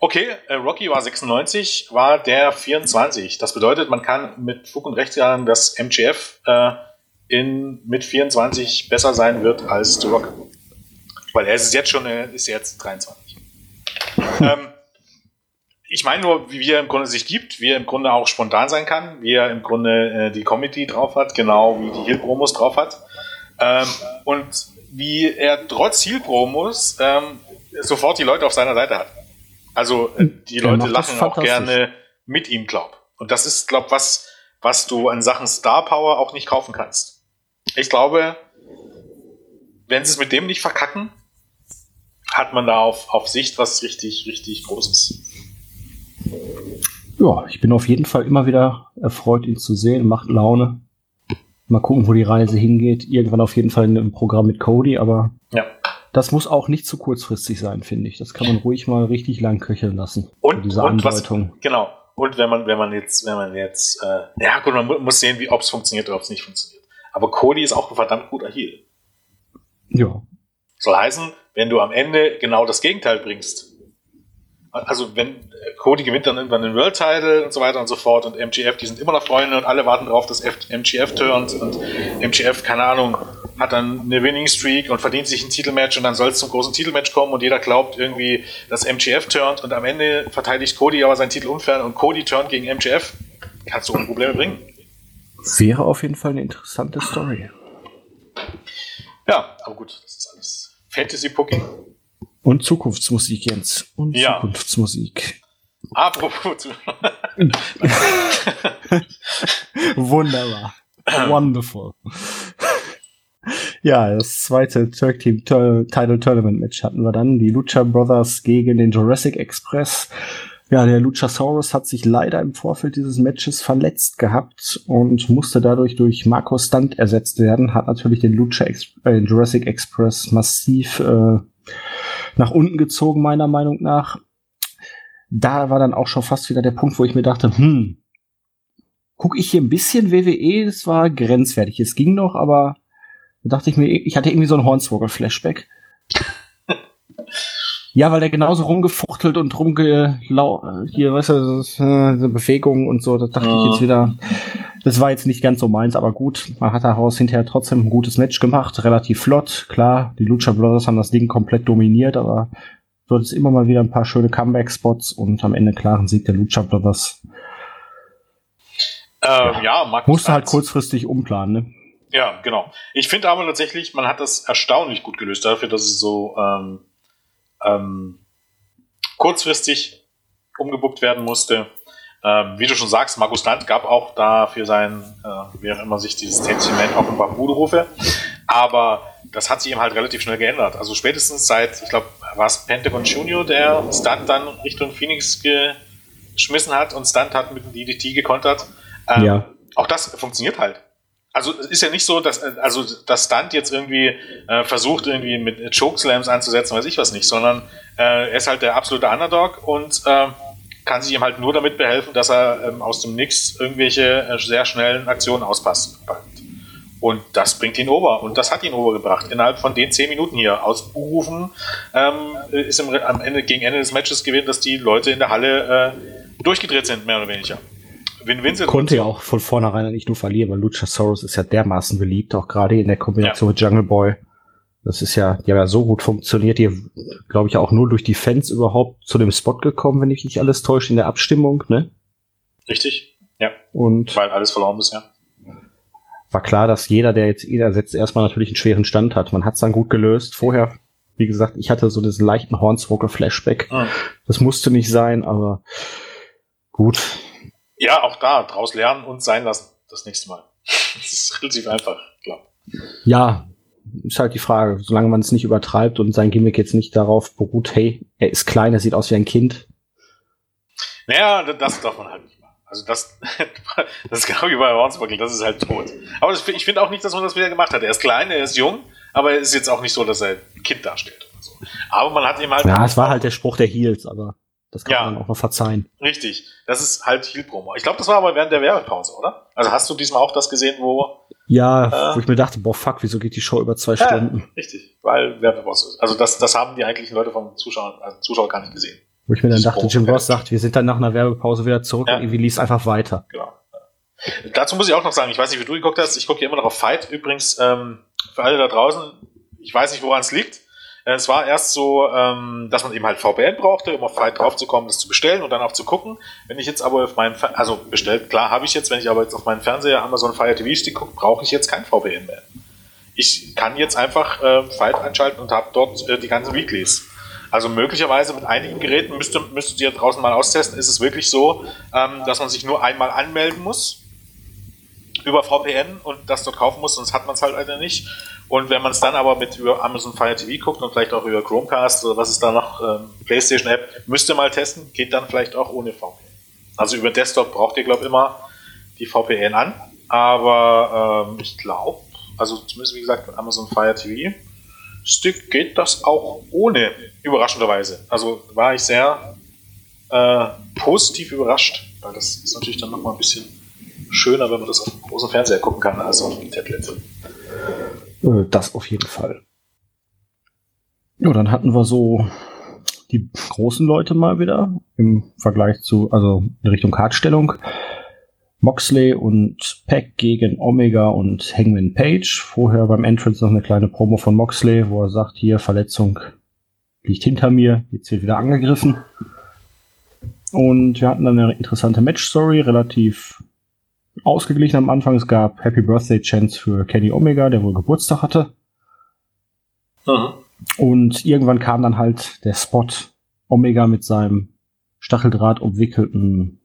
Okay, äh, Rocky war 96, war der 24. Das bedeutet, man kann mit Fug und Recht sagen, dass MGF äh, in, mit 24 besser sein wird als The Rock. Weil er ist jetzt schon, ist jetzt 23. ähm, ich meine nur, wie er im Grunde sich gibt, wie er im Grunde auch spontan sein kann, wie er im Grunde äh, die Comedy drauf hat, genau wie die Heel-Promos drauf hat. Ähm, und wie er trotz Heel-Promos ähm, sofort die Leute auf seiner Seite hat. Also äh, die Er Leute lachen auch gerne mit ihm, glaub. Und das ist, glaub, was, was du an Sachen Star Power auch nicht kaufen kannst. Ich glaube, wenn sie es mit dem nicht verkacken, hat man da auf, auf Sicht was richtig, richtig Großes. Ja, ich bin auf jeden Fall immer wieder erfreut, ihn zu sehen. Macht Laune. Mal gucken, wo die Reise hingeht. Irgendwann auf jeden Fall in einem Programm mit Cody, aber Ja. das muss auch nicht zu kurzfristig sein, finde ich. Das kann man ruhig mal richtig lang köcheln lassen. Und, diese und was, Andeutung. genau. Und wenn man, wenn man jetzt, wenn man jetzt, äh, ja gut, man mu- muss sehen, wie ob es funktioniert oder ob es nicht funktioniert. Aber Cody ist auch ein verdammt guter Heal. Ja. Soll heißen, wenn du am Ende genau das Gegenteil bringst. Also wenn äh, Cody gewinnt dann irgendwann den World Title und so weiter und so fort und MGF, die sind immer noch Freunde und alle warten darauf, dass F MGF turnt und MGF, keine Ahnung, hat dann eine Winning Streak und verdient sich ein Titelmatch und dann soll es zum großen Titelmatch kommen und jeder glaubt irgendwie, dass MGF turnt und am Ende verteidigt Cody aber seinen Titel unfair und Cody turnt gegen MGF. Kannst du ohne Probleme bringen. Wäre auf jeden Fall eine interessante Story. Ja, aber gut, das ist alles Fantasy-Booking. Und Zukunftsmusik, Jens. Und Ja. Zukunftsmusik. Apropos, Wunderbar. Wonderful. Ja, das zweite Tag Team Title Tournament Match hatten wir dann. Die Lucha Brothers gegen den Jurassic Express. Ja, der Luchasaurus hat sich leider im Vorfeld dieses Matches verletzt gehabt und musste dadurch durch Marco Stunt ersetzt werden. Hat natürlich den Lucha Ex äh, Jurassic Express massiv äh, nach unten gezogen, meiner Meinung nach. Da war dann auch schon fast wieder der Punkt, wo ich mir dachte, hm, gucke ich hier ein bisschen WWE, das war grenzwertig. Es ging noch, aber da dachte ich mir, ich hatte irgendwie so ein Hornswoggle-Flashback. ja, weil der genauso rumgefuchtelt und rumgelau, hier, weißt du, äh, Bewegung und so, da dachte ja. ich jetzt wieder, das war jetzt nicht ganz so meins, aber gut, man hat daraus hinterher trotzdem ein gutes Match gemacht, relativ flott, klar, die Lucha Brothers haben das Ding komplett dominiert, aber dort ist immer mal wieder ein paar schöne Comeback-Spots und am Ende klaren Sieg der Lucha Brothers. Ähm, ja, Markus Musste halt kurzfristig umplanen, ne? Ja, genau. Ich finde aber tatsächlich, man hat das erstaunlich gut gelöst dafür, dass es so ähm, ähm, kurzfristig umgebuckt werden musste. Ähm, wie du schon sagst, Markus Land gab auch da für sein, äh, wie auch immer sich dieses Testament auch ein paar Buderufe. Aber das hat sich eben halt relativ schnell geändert. Also spätestens seit, ich glaube, war es Pentagon Junior, der Stunt dann Richtung Phoenix geschmissen hat und Stunt hat mit dem DDT gekontert. Ähm, ja. Auch das funktioniert halt also es ist ja nicht so, dass also das Stunt jetzt irgendwie äh, versucht irgendwie mit Chokeslams anzusetzen, weiß ich was nicht, sondern äh, er ist halt der absolute Underdog und äh, kann sich ihm halt nur damit behelfen, dass er ähm, aus dem Nix irgendwelche äh, sehr schnellen Aktionen auspasst. Und das bringt ihn over. Und das hat ihn overgebracht. Innerhalb von den zehn Minuten hier ausberufen ähm, ist im, am Ende, gegen Ende des Matches gewesen, dass die Leute in der Halle äh, durchgedreht sind, mehr oder weniger. Win-Win Konnte ja auch von vornherein nicht nur verlieren, weil Luchasaurus ist ja dermaßen beliebt, auch gerade in der Kombination ja. mit Jungle Boy. Das ist ja, die haben ja so gut funktioniert, die, glaube ich, auch nur durch die Fans überhaupt zu dem Spot gekommen, wenn ich nicht alles täusche, in der Abstimmung, ne? Richtig, ja. Und weil alles verloren bisher. War klar, dass jeder, der jetzt ihn ersetzt, erstmal natürlich einen schweren Stand hat. Man hat es dann gut gelöst. Vorher, wie gesagt, ich hatte so diesen leichten Hornswoggle-Flashback. Ah. Das musste nicht sein, aber gut, ja, auch da, draus lernen und sein lassen, das nächste Mal. Das ist relativ einfach, klar. Ja, ist halt die Frage, solange man es nicht übertreibt und sein Gimmick jetzt nicht darauf beruht, hey, er ist klein, er sieht aus wie ein Kind. Naja, das darf man halt nicht machen. Also das, das ist genau wie bei Hornsbuckle, das ist halt tot. Aber das, ich finde auch nicht, dass man das wieder gemacht hat. Er ist klein, er ist jung, aber es ist jetzt auch nicht so, dass er ein Kind darstellt. So. Aber man hat ihm halt. Ja, es war halt der Spruch der Heels, aber. Das kann ja, man auch noch verzeihen. Richtig. Das ist halt Heel-Promo. Ich glaube, das war aber während der Werbepause, oder? Also hast du diesmal auch das gesehen, wo. Ja, äh, wo ich mir dachte, boah, fuck, wieso geht die Show über zwei ja, Stunden? Richtig, weil Werbepause ist. Also das, das haben die eigentlichen Leute vom Zuschauer, also Zuschauer gar nicht gesehen. Wo ich mir dann dachte, Jim Ross sagt, wir sind dann nach einer Werbepause wieder zurück ja. und irgendwie liest einfach weiter. Genau. Dazu muss ich auch noch sagen, ich weiß nicht, wie du geguckt hast, ich gucke hier immer noch auf Fight. Übrigens, ähm, für alle da draußen, ich weiß nicht, woran es liegt. Äh, es war erst so, ähm, dass man eben halt VPN brauchte, um auf Fight draufzukommen, das zu bestellen und dann auch zu gucken. Wenn ich jetzt aber auf meinem, Fer also bestellt, klar habe ich jetzt, wenn ich aber jetzt auf meinen Fernseher Amazon Fire TV Stick gucke, brauche ich jetzt kein VPN mehr. Ich kann jetzt einfach äh, Fight einschalten und habe dort äh, die ganzen Weeklies. Also möglicherweise mit einigen Geräten müsste, müsstet ihr draußen mal austesten, ist es wirklich so, ähm, dass man sich nur einmal anmelden muss über VPN und das dort kaufen muss, sonst hat man es halt leider nicht. Und wenn man es dann aber mit über Amazon Fire TV guckt und vielleicht auch über Chromecast oder was ist da noch, ähm, PlayStation App, müsst ihr mal testen, geht dann vielleicht auch ohne VPN. Also über Desktop braucht ihr, glaube ich, immer die VPN an. Aber ähm, ich glaube, also zumindest wie gesagt mit Amazon Fire TV Stick geht das auch ohne, überraschenderweise. Also war ich sehr äh, positiv überrascht, weil das ist natürlich dann nochmal ein bisschen schöner, wenn man das auf dem großen Fernseher gucken kann, als auf dem Tablet. Äh, das auf jeden Fall. Ja, dann hatten wir so die großen Leute mal wieder im Vergleich zu, also in Richtung Kartstellung. Moxley und Peck gegen Omega und Hangman Page. Vorher beim Entrance noch eine kleine Promo von Moxley, wo er sagt, hier Verletzung liegt hinter mir, jetzt wird wieder angegriffen. Und wir hatten dann eine interessante Match-Story, relativ ausgeglichen am Anfang. Es gab Happy Birthday Chance für Kenny Omega, der wohl Geburtstag hatte. Mhm. Und irgendwann kam dann halt der Spot Omega mit seinem Stacheldraht umwickelten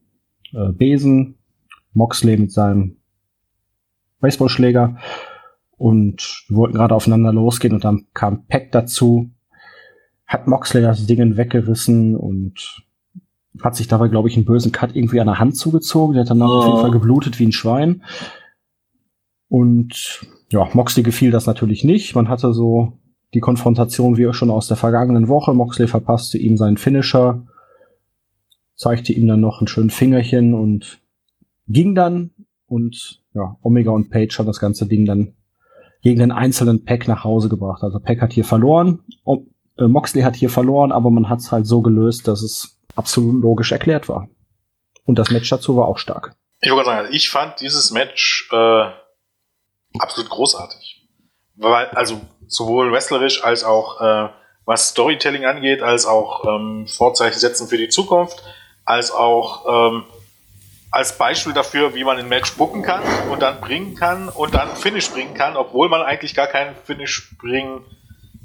äh, Besen, Moxley mit seinem Baseballschläger. und wir wollten gerade aufeinander losgehen und dann kam Peck dazu, hat Moxley das Ding weggerissen und hat sich dabei, glaube ich, einen bösen Cut irgendwie an der Hand zugezogen. Der hat dann oh. auf jeden Fall geblutet wie ein Schwein. Und ja, Moxley gefiel das natürlich nicht. Man hatte so die Konfrontation wie schon aus der vergangenen Woche. Moxley verpasste ihm seinen Finisher, zeigte ihm dann noch ein schönes Fingerchen und ging dann. Und ja, Omega und Page haben das ganze Ding dann gegen den einzelnen Pack nach Hause gebracht. Also Pack hat hier verloren, äh, Moxley hat hier verloren, aber man hat es halt so gelöst, dass es absolut logisch erklärt war. Und das Match dazu war auch stark. Ich wollte sagen, ich fand dieses Match äh, absolut großartig. Weil, also sowohl wrestlerisch als auch äh, was Storytelling angeht, als auch ähm, Vorzeichen setzen für die Zukunft, als auch ähm, als Beispiel dafür, wie man ein Match booken kann und dann bringen kann und dann Finish bringen kann, obwohl man eigentlich gar keinen Finish bringen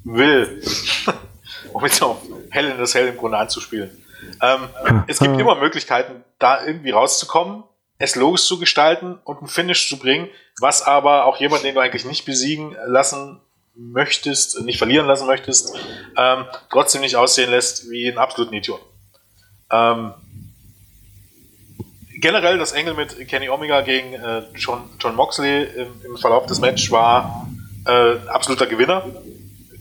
will. um jetzt auch hell in das Hell im Grunde anzuspielen. Ähm, es gibt immer Möglichkeiten, da irgendwie rauszukommen, es logisch zu gestalten und ein Finish zu bringen, was aber auch jemand, den du eigentlich nicht besiegen lassen möchtest, nicht verlieren lassen möchtest, ähm, trotzdem nicht aussehen lässt wie ein absoluten Idiot. Ähm, generell das Engel mit Kenny Omega gegen äh, John, John Moxley im, im, Verlauf des Matches war äh, absoluter Gewinner.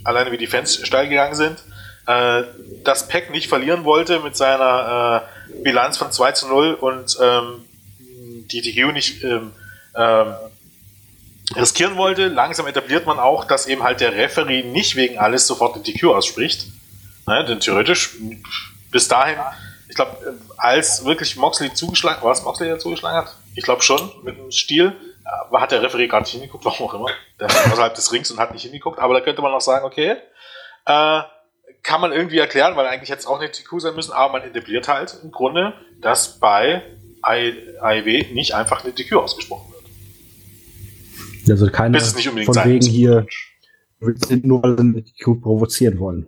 Alleine wie die Fans steil gegangen sind. Äh, dass Peck nicht verlieren wollte mit seiner äh, Bilanz von 2 zu 0 und ähm, die DQ nicht ähm, ähm, riskieren wollte. Langsam etabliert man auch, dass eben halt der Referee nicht wegen alles sofort die DQ ausspricht. Ne, denn theoretisch bis dahin ich glaube, als wirklich Moxley zugeschlagen, war es Moxley, der zugeschlagen hat? Ich glaube schon, mit dem Stil. Hat der Referee gar nicht hingeguckt, warum auch immer. Der war außerhalb des Rings und hat nicht hingeguckt. Aber da könnte man auch sagen, okay, äh, kann man irgendwie erklären, weil eigentlich hätte es auch nicht TQ sein müssen, aber man etabliert halt im Grunde, dass bei AEW nicht einfach eine TQ ausgesprochen wird. Also keine Bis es nicht unbedingt von wegen hier, wir sind nur eine TQ provozieren wollen.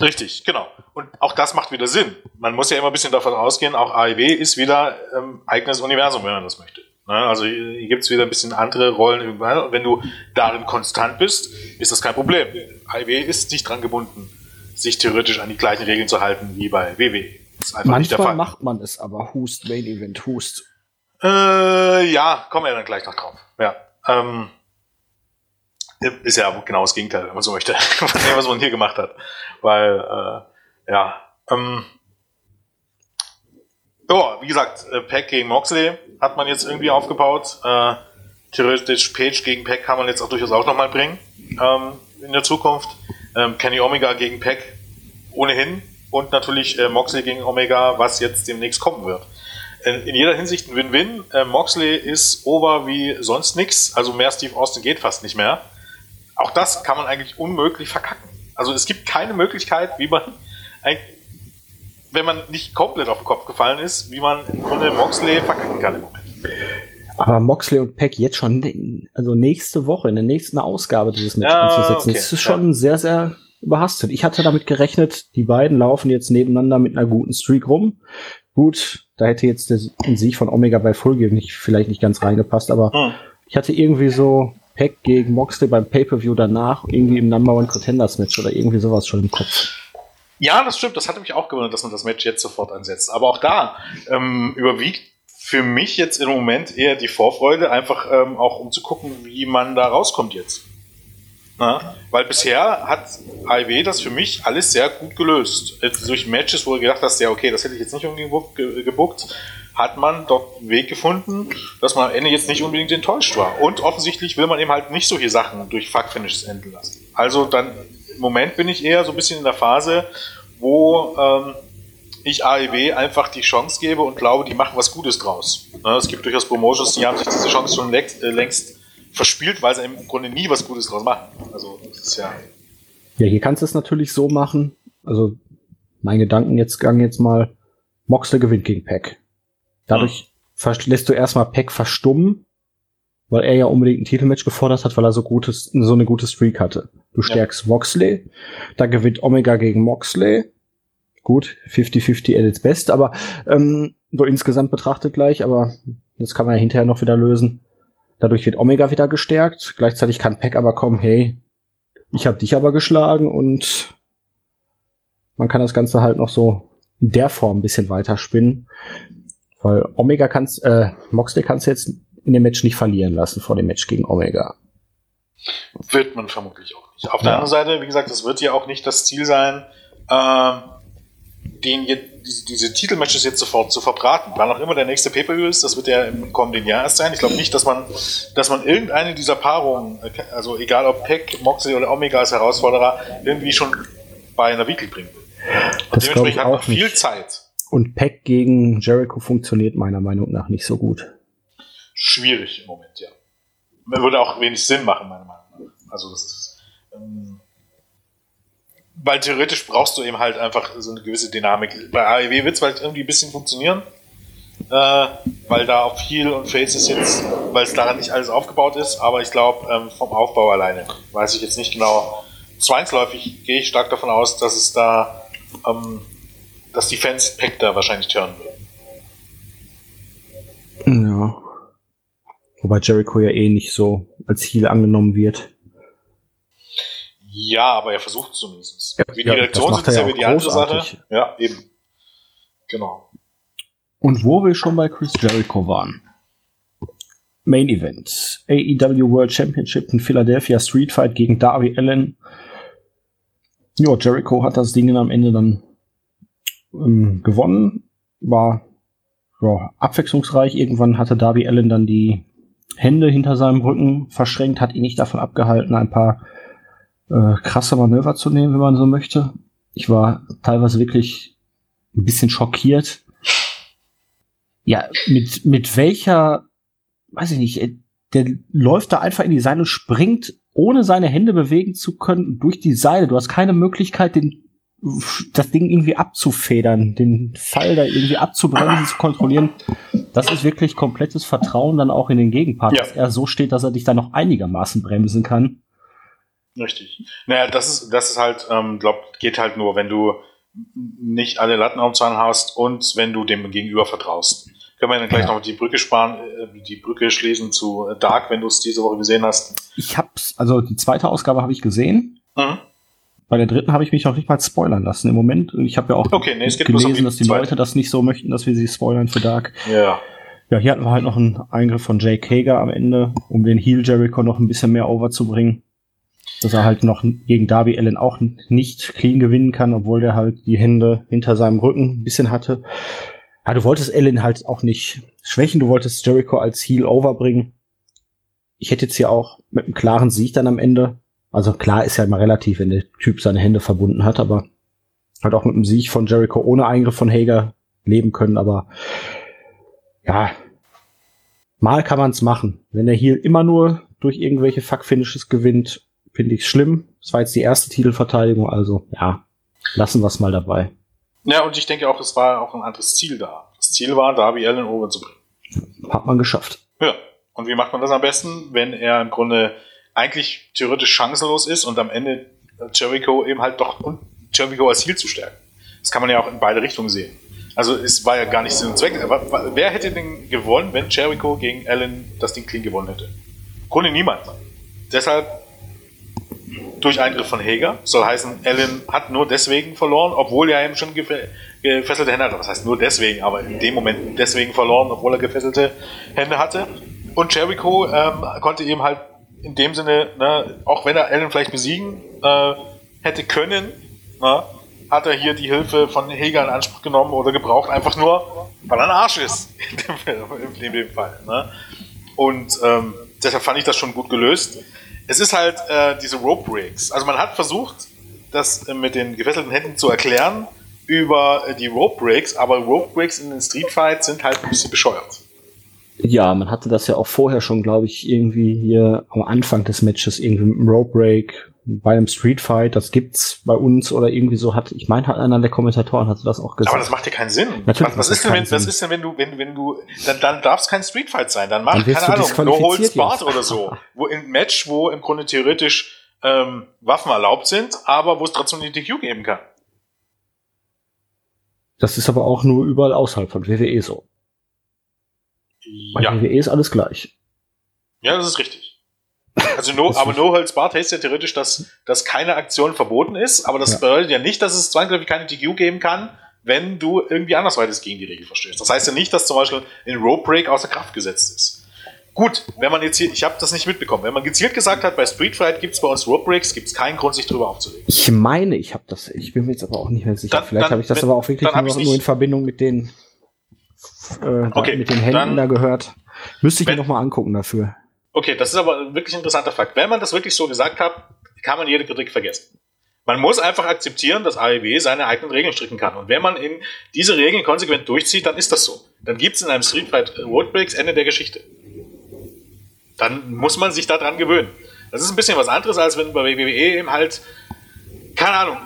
Richtig, genau. Und auch das macht wieder Sinn. Man muss ja immer ein bisschen davon ausgehen, auch AEW ist wieder ähm, eigenes Universum, wenn man das möchte. Ne? Also hier gibt es wieder ein bisschen andere Rollen wenn du darin konstant bist, ist das kein Problem. AEW ist nicht dran gebunden, sich theoretisch an die gleichen Regeln zu halten wie bei WW. Manchmal macht man es aber. Hust, Main Event, Hust. Äh, ja, kommen wir dann gleich noch drauf. Ja. Ähm, ist ja genau das Gegenteil, wenn man so möchte, was man hier gemacht hat. Weil, äh, ja, ähm, ja, wie gesagt, äh, Pack gegen Moxley hat man jetzt irgendwie aufgebaut. Äh, theoretisch Page gegen Pack kann man jetzt auch durchaus auch nochmal bringen ähm, in der Zukunft. Ähm, Kenny Omega gegen Pack ohnehin und natürlich äh, Moxley gegen Omega, was jetzt demnächst kommen wird. In, in jeder Hinsicht ein Win-Win. Äh, Moxley ist over wie sonst nix, also mehr Steve Austin geht fast nicht mehr auch das kann man eigentlich unmöglich verkacken. Also es gibt keine Möglichkeit, wie man, wenn man nicht komplett auf den Kopf gefallen ist, wie man im Grunde Moxley verkacken kann im Moment. Aber Moxley und Peck jetzt schon, also nächste Woche, in der nächsten Ausgabe dieses Matches ja, anzusetzen, okay. das ist schon ja. sehr, sehr überhastet. Ich hatte damit gerechnet, die beiden laufen jetzt nebeneinander mit einer guten Streak rum. Gut, da hätte jetzt der Sieg von Omega bei Full Gear nicht, vielleicht nicht ganz reingepasst, aber hm. ich hatte irgendwie so Pack gegen Moxley beim Pay-Per-View danach irgendwie im Number One Contenders Match oder irgendwie sowas schon im Kopf. Ja, das stimmt. Das hatte mich auch gewundert, dass man das Match jetzt sofort ansetzt. Aber auch da ähm, überwiegt für mich jetzt im Moment eher die Vorfreude, einfach ähm, auch um zu gucken, wie man da rauskommt jetzt. Na? Weil bisher hat AIW das für mich alles sehr gut gelöst. Jetzt durch Matches, wo du gedacht hast, ja, okay, das hätte ich jetzt nicht unbedingt gebuckt, hat man dort einen Weg gefunden, dass man am Ende jetzt nicht unbedingt enttäuscht war. Und offensichtlich will man eben halt nicht solche Sachen durch Fuck-Finishes enden lassen. Also dann, im Moment bin ich eher so ein bisschen in der Phase, wo ähm, ich AEW einfach die Chance gebe und glaube, die machen was Gutes draus. Ja, es gibt durchaus Promotions, die haben sich diese Chance schon längst, äh, längst verspielt, weil sie im Grunde nie was Gutes draus machen. Also das ist ja. Ja, hier kannst du es natürlich so machen. Also mein Gedanken jetzt gang jetzt mal, Moxley gewinnt gegen Pack. Dadurch hm. lässt du erstmal Peck verstummen, weil er ja unbedingt ein Titelmatch gefordert hat, weil er so gutes, so eine gute Streak hatte. Du stärkst ja. Moxley, da gewinnt Omega gegen Moxley. Gut, 50-50 at its best, aber ähm, so insgesamt betrachtet gleich, aber das kann man ja hinterher noch wieder lösen. Dadurch wird Omega wieder gestärkt. Gleichzeitig kann Pack aber kommen, hey, ich habe dich aber geschlagen und man kann das Ganze halt noch so in der Form ein bisschen weiter spinnen. Weil Omega kannst, äh, Moxley kannst du jetzt in dem Match nicht verlieren lassen vor dem Match gegen Omega. Wird man vermutlich auch Auf ja. der anderen Seite, wie gesagt, es wird ja auch nicht das Ziel sein, ähm, den diese, diese Titelmatches jetzt sofort zu verbraten. Wann auch immer der nächste Pay-Per-View ist, das wird ja im kommenden Jahr erst sein. Ich glaube nicht, dass man, dass man irgendeine dieser Paarungen, also egal ob Peck, Moxley oder Omega als Herausforderer, irgendwie schon bei einer Weekly bringen will. Und dementsprechend hat man viel nicht. Zeit. Und Peck gegen Jericho funktioniert meiner Meinung nach nicht so gut. Schwierig im Moment, ja. Würde auch wenig Sinn machen, meiner Meinung nach. Also das ist, weil theoretisch brauchst du eben halt einfach so eine gewisse Dynamik. Bei AEW wird es halt irgendwie ein bisschen funktionieren, äh, weil da auf Heel und Faces jetzt, weil es daran nicht alles aufgebaut ist, aber ich glaube, ähm, vom Aufbau alleine weiß ich jetzt nicht genau. Zwangsläufig gehe ich stark davon aus, dass es da, ähm, dass die Fans Pack da wahrscheinlich turnen würden. Ja. Wobei Jericho ja eh nicht so als Heel angenommen wird. Ja, aber er versucht zumindest. Ja, wie die Reaktion sind, ist ja, wie die andere Sache. Ja, eben. Genau. Und wo wir schon bei Chris Jericho waren. Main Event. AEW World Championship in Philadelphia Street Fight gegen Darby Allen. Ja, Jericho hat das Ding am Ende dann ähm, gewonnen. War ja, abwechslungsreich. Irgendwann hatte Darby Allen dann die Hände hinter seinem Rücken verschränkt, hat ihn nicht davon abgehalten, ein paar äh, krasse Manöver zu nehmen, wenn man so möchte. Ich war teilweise wirklich ein bisschen schockiert. Ja, mit, mit welcher, weiß ich nicht, äh, der läuft da einfach in die Seile, springt, ohne seine Hände bewegen zu können, durch die Seile. Du hast keine Möglichkeit, den, das Ding irgendwie abzufedern, den Fall da irgendwie abzubremsen, zu kontrollieren. Das ist wirklich komplettes Vertrauen dann auch in den Gegenpart, ja. dass er so steht, dass er dich da noch einigermaßen bremsen kann. Richtig. Naja, das ist, das ist halt, ähm, glaub, geht halt nur, wenn du nicht alle Latten am Zahn hast und wenn du dem Gegenüber vertraust. Können wir dann gleich ja. noch die Brücke sparen, äh, die Brücke schließen zu Dark, wenn du es diese Woche gesehen hast. Ich hab's, also die zweite Ausgabe habe ich gesehen. Mhm. Bei der dritten habe ich mich auch nicht mal spoilern lassen im Moment. Ich habe ja auch okay, nee, gelesen, dass die zweite. Leute das nicht so möchten, dass wir sie spoilern für Dark. Ja. Ja, hier hatten wir halt noch einen Eingriff von Jake Hager am Ende, um den Heel Jericho noch ein bisschen mehr over zu bringen dass er halt noch gegen Darby Allen auch nicht clean gewinnen kann, obwohl der halt die Hände hinter seinem Rücken ein bisschen hatte. Ja, du wolltest Allen halt auch nicht schwächen, du wolltest Jericho als Heel overbringen. Ich hätte jetzt hier auch mit einem klaren Sieg dann am Ende, also klar ist ja immer relativ, wenn der Typ seine Hände verbunden hat, aber halt auch mit einem Sieg von Jericho ohne Eingriff von Hager leben können, aber ja, mal kann man es machen. Wenn der Heel immer nur durch irgendwelche Fuck-Finishes gewinnt, finde ich schlimm. Es war jetzt die erste Titelverteidigung, also ja, lassen wir es mal dabei. Ja, und ich denke auch, es war auch ein anderes Ziel da. Das Ziel war, Darby Allen over zu bringen. Hat man geschafft. Ja. Und wie macht man das am besten, wenn er im Grunde eigentlich theoretisch chancenlos ist und am Ende Jericho eben halt doch und Jericho als Ziel zu stärken? Das kann man ja auch in beide Richtungen sehen. Also es war ja gar nicht Sinn und Zweck. Wer hätte denn gewonnen, wenn Jericho gegen Allen das Ding clean gewonnen hätte? Im Grunde niemand. Deshalb durch Eingriff von Hager. Soll heißen, Allen hat nur deswegen verloren, obwohl er eben schon gefesselte Hände hatte. Was heißt nur deswegen, aber in dem Moment deswegen verloren, obwohl er gefesselte Hände hatte. Und Jericho ähm, konnte eben halt in dem Sinne, ne, auch wenn er Allen vielleicht besiegen äh, hätte können, ne, hat er hier die Hilfe von Hager in Anspruch genommen oder gebraucht, einfach nur, weil er ein Arsch ist. In dem, in dem Fall. Ne? Und ähm, deshalb fand ich das schon gut gelöst es ist halt äh, diese Rope Breaks. Also man hat versucht, das äh, mit den gefesselten Händen zu erklären über äh, die Rope Breaks, aber Rope Breaks in den Street Fights sind halt ein bisschen bescheuert. Ja, man hatte das ja auch vorher schon, glaube ich, irgendwie hier am Anfang des Matches irgendwie mit einem Rope Break bei einem Street Fight, das gibt's bei uns oder irgendwie so hat, ich meine, hat einer der Kommentatoren hatte das auch gesagt. Aber das macht dir keinen Sinn. Natürlich was, ist denn, wenn, was ist denn, wenn du, wenn, wenn du, dann, dann darf es kein Street Fight sein, dann mach, dann keine Ahnung, No Holds Barred oder so. wo im Match, wo im Grunde theoretisch ähm, Waffen erlaubt sind, aber wo es trotzdem die DQ geben kann. Das ist aber auch nur überall außerhalb von WWE so. Bei ja. WWE ist alles gleich. Ja, das ist richtig. Also no, aber No Holds Barred heißt ja theoretisch, dass, dass keine Aktion verboten ist, aber das ja. bedeutet ja nicht, dass es zwangsläufig keine DQ geben kann, wenn du irgendwie andersweitig gegen die Regel verstößt. Das heißt ja nicht, dass zum Beispiel ein Rope Break außer Kraft gesetzt ist. Gut, wenn man jetzt hier, ich habe das nicht mitbekommen, wenn man gezielt gesagt hat, bei Street Fight gibt es bei uns Rope Breaks, gibt es keinen Grund, sich darüber aufzulegen. Ich meine, ich habe das, ich bin mir jetzt aber auch nicht mehr sicher. Dann, Vielleicht habe ich das wenn, aber auch wirklich nur, nur, in Verbindung mit den, äh, okay, mit den Händen dann, da gehört. Müsste ich wenn, mir nochmal angucken dafür. Okay, das ist aber wirklich ein interessanter Fakt. Wenn man das wirklich so gesagt hat, kann man jede Kritik vergessen. Man muss einfach akzeptieren, dass AEW seine eigenen Regeln stricken kann. Und wenn man in diese Regeln konsequent durchzieht, dann ist das so. Dann gibt es in einem Street Fight Roadbreaks Ende der Geschichte. Dann muss man sich daran gewöhnen. Das ist ein bisschen was anderes, als wenn bei WWE eben halt keine Ahnung,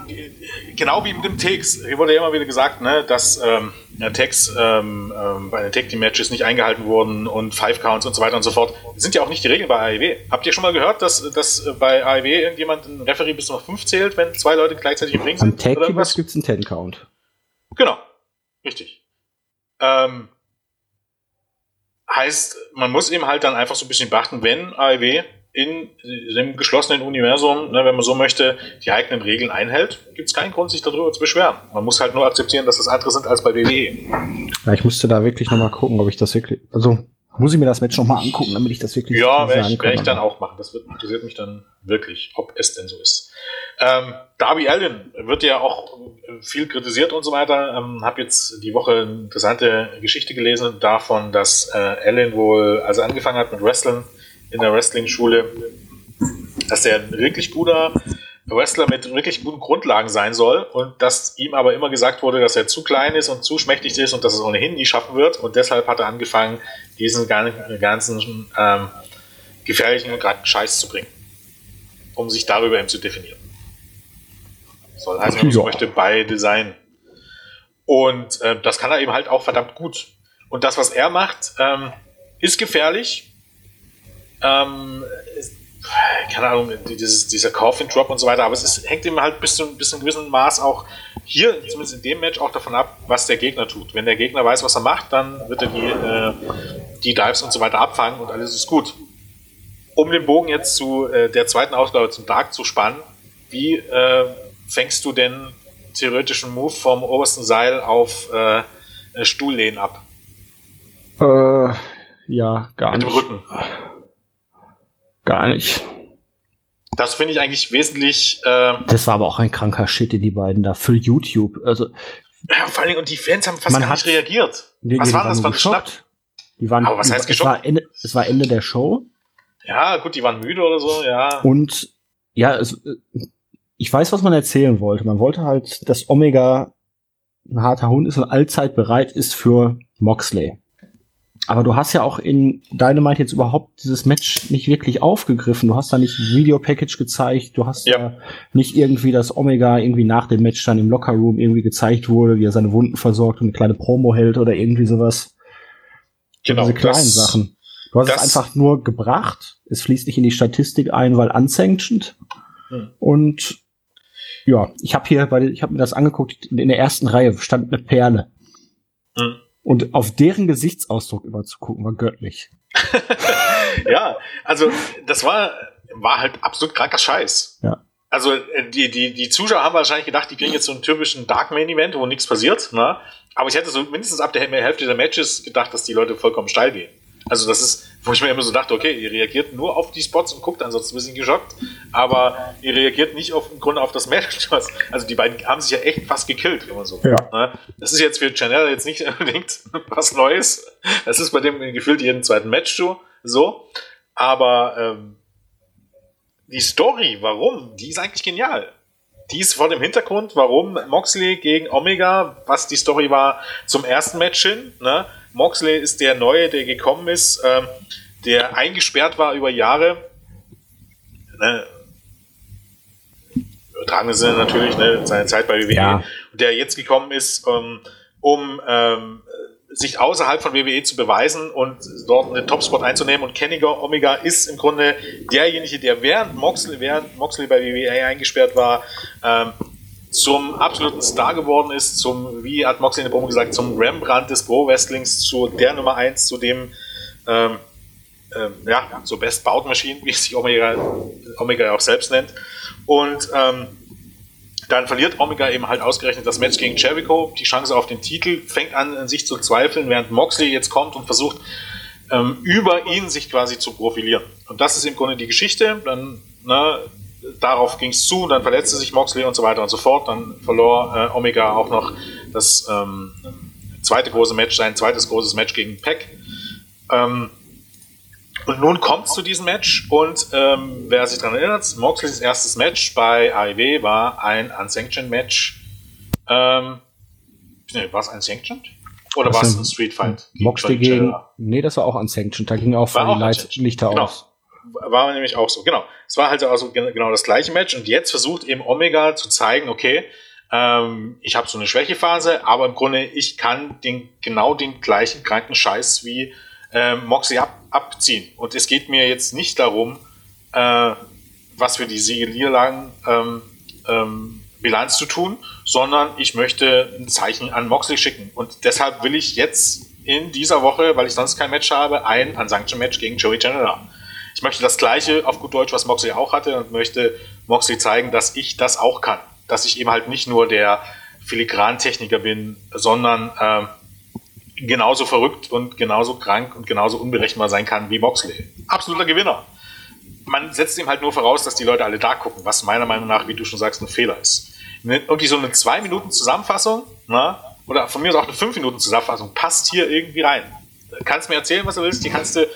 genau wie mit dem Tex. Hier wurde ja immer wieder gesagt, ne, dass ähm, Tex ähm, ähm, bei den Tag Team Matches nicht eingehalten wurden und Five Counts und so weiter und so fort. Das sind ja auch nicht die Regeln bei AEW. Habt ihr schon mal gehört, dass, dass bei AEW irgendjemand ein Referee bis noch fünf zählt, wenn zwei Leute gleichzeitig im Ring sind? Am Tag Team gibt es einen Ten Count. Genau, richtig. Ähm, heißt, man muss eben halt dann einfach so ein bisschen beachten, wenn AEW in dem geschlossenen Universum, ne, wenn man so möchte, die eigenen Regeln einhält, gibt es keinen Grund, sich darüber zu beschweren. Man muss halt nur akzeptieren, dass das andere sind als bei WWE. Ja, ich musste da wirklich nochmal gucken, ob ich das wirklich, also muss ich mir das Match nochmal angucken, damit ich das wirklich Ja, werde ich, werd ich dann auch machen. Das wird, interessiert mich dann wirklich, ob es denn so ist. Ähm, Darby Allen wird ja auch viel kritisiert und so weiter. Ähm, habe jetzt die Woche eine interessante Geschichte gelesen davon, dass äh, Allen wohl, als er angefangen hat mit Wrestling, in der Wrestling-Schule, dass er ein wirklich guter Wrestler mit wirklich guten Grundlagen sein soll und dass ihm aber immer gesagt wurde, dass er zu klein ist und zu schmächtig ist und dass er es ohnehin nie schaffen wird. Und deshalb hat er angefangen, diesen ganzen ähm, gefährlichen und gerade Scheiß zu bringen, um sich darüber eben zu definieren. Soll heißen, man ja. möchte beide sein. Und äh, das kann er eben halt auch verdammt gut. Und das, was er macht, ähm, ist gefährlich, ähm, keine Ahnung, dieses, dieser Coffin Drop und so weiter, aber es ist, hängt eben halt bis zu, bis zu einem gewissen Maß auch hier, zumindest in dem Match, auch davon ab, was der Gegner tut. Wenn der Gegner weiß, was er macht, dann wird er die, äh, die Dives und so weiter abfangen und alles ist gut. Um den Bogen jetzt zu äh, der zweiten Ausgabe zum Dark zu spannen, wie äh, fängst du denn theoretischen Move vom obersten Seil auf äh, Stuhllehnen ab? Äh, ja, gar Mit nicht. Mit dem Rücken. Gar nicht. Das finde ich eigentlich wesentlich. Äh, das war aber auch ein kranker Shit, die beiden da für YouTube. Also ja, vor allem und die Fans haben fast gar nicht reagiert. Die, was die war das für ein Schnapp? Die waren, aber was heißt geschockt? Es war, Ende, es war Ende der Show. Ja, gut, die waren müde oder so, ja. Und ja, es, ich weiß, was man erzählen wollte. Man wollte halt, dass Omega ein harter Hund ist und allzeit bereit ist für Moxley. Aber du hast ja auch in Dynamite jetzt überhaupt dieses Match nicht wirklich aufgegriffen. Du hast da nicht ein Video-Package gezeigt. Du hast ja. da nicht irgendwie, dass Omega irgendwie nach dem Match dann im Locker-Room irgendwie gezeigt wurde, wie er seine Wunden versorgt und eine kleine Promo hält oder irgendwie sowas. Genau. Diese kleinen das, Sachen. Du hast es einfach nur gebracht. Es fließt nicht in die Statistik ein, weil unsanctioned. Hm. Und ja, ich habe hier, weil ich habe mir das angeguckt, in der ersten Reihe stand eine Perle. Hm. Und auf deren Gesichtsausdruck immer zu gucken, war göttlich. ja, also das war, war halt absolut kranker Scheiß. Ja. Also äh, die, die, die Zuschauer haben wahrscheinlich gedacht, die kriegen jetzt so einen typischen Dark Main Event, wo nichts passiert. Ne? Aber ich hätte so mindestens ab der Hälfte der Matches gedacht, dass die Leute vollkommen steil gehen. Also das ist, wo ich mir immer so dachte, okay, ihr reagiert nur auf die Spots und guckt ansonsten ein bisschen geschockt, aber ihr reagiert nicht auf, im Grunde auf das Match. Also die beiden haben sich ja echt fast gekillt, wenn man so ja. Ne? Das ist jetzt für Chanel jetzt nicht unbedingt was Neues. Das ist bei dem gefühlt jeden zweiten Match so. Aber ähm, die Story, warum, die ist eigentlich genial. Die ist vor dem Hintergrund, warum Moxley gegen Omega, was die Story war zum ersten Match hin, ne? Moxley ist der Neue, der gekommen ist, ähm, der eingesperrt war über Jahre. Ne? Übertragene Sinne natürlich, ne? seine Zeit bei WWE. Ja. Der jetzt gekommen ist, ähm, um ähm, sich außerhalb von WWE zu beweisen und dort einen Topspot einzunehmen. Und Kenny Omega ist im Grunde derjenige, der während Moxley, während Moxley bei WWE eingesperrt war, ähm, zum absoluten Star geworden ist, zum, wie hat Moxley in der Promo gesagt, zum Rembrandt des Pro-Wrestlings, zu der Nummer 1, zu dem ähm, ähm, ja, so Best Bout Machine, wie sich Omega, Omega auch selbst nennt. Und ähm, dann verliert Omega eben halt ausgerechnet das Match gegen Jericho, die Chance auf den Titel, fängt an, an sich zu zweifeln, während Moxley jetzt kommt und versucht, ähm, über ihn sich quasi zu profilieren. Und das ist im Grunde die Geschichte. Dann, ne, darauf ging es zu, dann verletzte sich Moxley und so weiter und so fort. Dann verlor äh, Omega auch noch das ähm, zweite große Match, sein zweites großes Match gegen Peck. Ähm, und nun kommt es zu diesem Match und ähm, wer sich daran erinnert, Moxleys erstes Match bei AEW war ein Unsanctioned Match. Ähm, nee, war es Unsanctioned? Oder war es ein Street Fight? Moxley gegen, nee, das war auch Unsanctioned, da ging auch von die Lichter genau. aus. War nämlich auch so, genau. Es war halt also genau das gleiche Match und jetzt versucht eben Omega zu zeigen, okay, ähm, ich habe so eine Schwächephase, aber im Grunde, ich kann den, genau den gleichen kranken Scheiß wie ähm, Moxie ab, abziehen. Und es geht mir jetzt nicht darum, äh, was für die Siege-Niederlagen ähm, ähm, Bilanz zu tun, sondern ich möchte ein Zeichen an Moxley schicken. Und deshalb will ich jetzt in dieser Woche, weil ich sonst kein Match habe, ein Unsanction-Match gegen Joey Janela. Ich möchte das gleiche auf gut Deutsch, was Moxley auch hatte und möchte Moxley zeigen, dass ich das auch kann. Dass ich eben halt nicht nur der Filigrantechniker bin, sondern äh, genauso verrückt und genauso krank und genauso unberechenbar sein kann wie Moxley. Absoluter Gewinner. Man setzt ihm halt nur voraus, dass die Leute alle da gucken, was meiner Meinung nach, wie du schon sagst, ein Fehler ist. Irgendwie so eine zwei Minuten Zusammenfassung, na, oder von mir aus auch eine fünf Minuten Zusammenfassung passt hier irgendwie rein. Kannst mir erzählen, was du willst. Die kannst du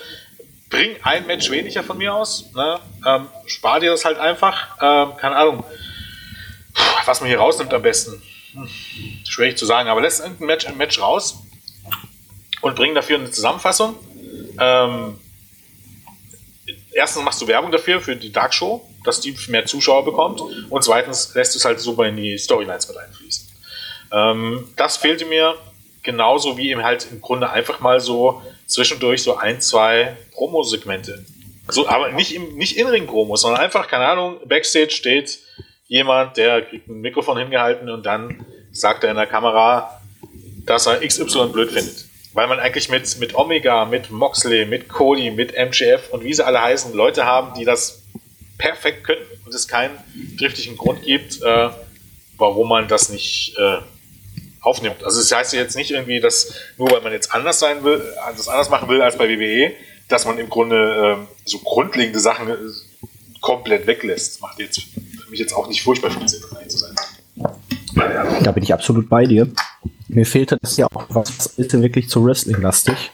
bring ein Match weniger von mir aus. Ne? Ähm, spar dir das halt einfach. Ähm, keine Ahnung, was man hier rausnimmt am besten. Hm, schwierig zu sagen, aber lässt ein Match, ein Match raus und bring dafür eine Zusammenfassung. Ähm, erstens machst du Werbung dafür, für die Dark Show, dass die mehr Zuschauer bekommt. Und zweitens lässt du es halt super in die Storylines mit einfließen. Ähm, das fehlte mir genauso wie eben halt im Grunde einfach mal so zwischendurch so ein, zwei Promo-Segmente. So, aber nicht im, nicht in Ring-Promos, sondern einfach, keine Ahnung, Backstage steht jemand, der kriegt ein Mikrofon hingehalten und dann sagt er in der Kamera, dass er XY blöd findet. Weil man eigentlich mit, mit Omega, mit Moxley, mit Cody, mit MGF und wie sie alle heißen, Leute haben, die das perfekt können und es keinen triftigen Grund gibt, äh, warum man das nicht äh, aufnimmt. Also es das heißt jetzt nicht irgendwie, dass nur weil man jetzt anders sein will, das anders machen will als bei WWE, dass man im Grunde äh, so grundlegende Sachen äh, komplett weglässt. Das macht jetzt für mich jetzt auch nicht furchtbar viel Sinn, rein zu sein. Da bin ich absolut bei dir. Mir fehlte das ja auch, was ist denn wirklich zu Wrestling-lastig?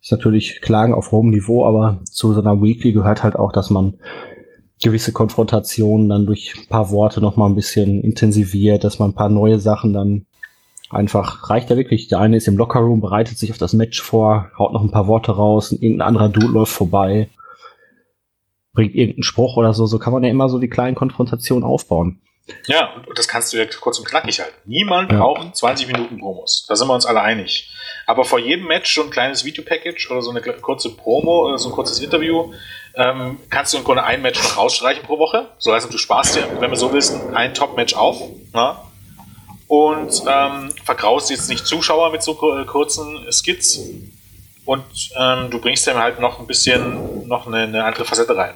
Ist natürlich Klagen auf hohem Niveau, aber zu so einer Weekly gehört halt auch, dass man gewisse Konfrontationen dann durch ein paar Worte nochmal ein bisschen intensiviert, dass man ein paar neue Sachen dann einfach reicht ja wirklich. Der eine ist im Lockerroom, bereitet sich auf das Match vor, haut noch ein paar Worte raus, irgendein anderer Dude läuft vorbei, bringt irgendeinen Spruch oder so. So kann man ja immer so die kleinen Konfrontationen aufbauen. Ja, und das kannst du ja kurz und knackig halten. Niemand ja. braucht 20 Minuten Promos. Da sind wir uns alle einig. Aber vor jedem Match so ein kleines Videopackage oder so eine kurze Promo oder so ein kurzes Interview ähm, kannst du im Grunde ein Match noch rausstreichen pro Woche. So heißt, du sparst dir, wenn du so willst, ein Top-Match auf. Na? Und ähm, vergraust jetzt nicht Zuschauer mit so kurzen Skits und ähm, du bringst dem halt noch ein bisschen noch eine, eine andere Facette rein.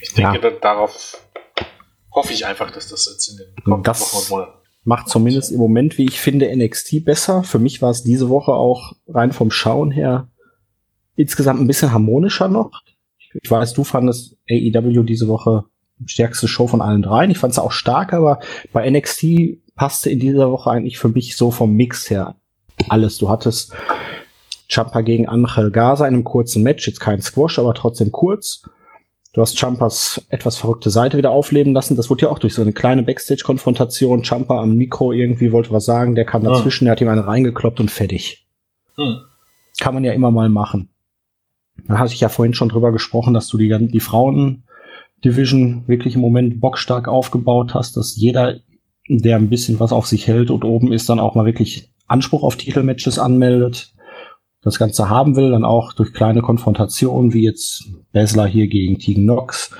Ich denke, ja. da, darauf hoffe ich einfach, dass das jetzt in den kommenden Wochen und Monaten macht zumindest im Moment, wie ich finde, NXT besser. Für mich war es diese Woche auch rein vom Schauen her insgesamt ein bisschen harmonischer noch. Ich weiß, du fandest AEW diese Woche stärkste Show von allen dreien. Ich fand es auch stark, aber bei NXT passte in dieser Woche eigentlich für mich so vom Mix her alles. Du hattest Champa gegen Angel Gaza in einem kurzen Match, jetzt kein Squash, aber trotzdem kurz. Du hast Champas etwas verrückte Seite wieder aufleben lassen. Das wurde ja auch durch so eine kleine Backstage-Konfrontation. Champa am Mikro irgendwie wollte was sagen, der kam dazwischen, der hat ihm einen reingekloppt und fertig. Hm. Kann man ja immer mal machen. Da hatte ich ja vorhin schon drüber gesprochen, dass du die, die Frauen-Division wirklich im Moment bockstark aufgebaut hast, dass jeder der ein bisschen was auf sich hält und oben ist, dann auch mal wirklich Anspruch auf Titelmatches anmeldet, das Ganze haben will, dann auch durch kleine Konfrontationen, wie jetzt Besler hier gegen Tegan Knox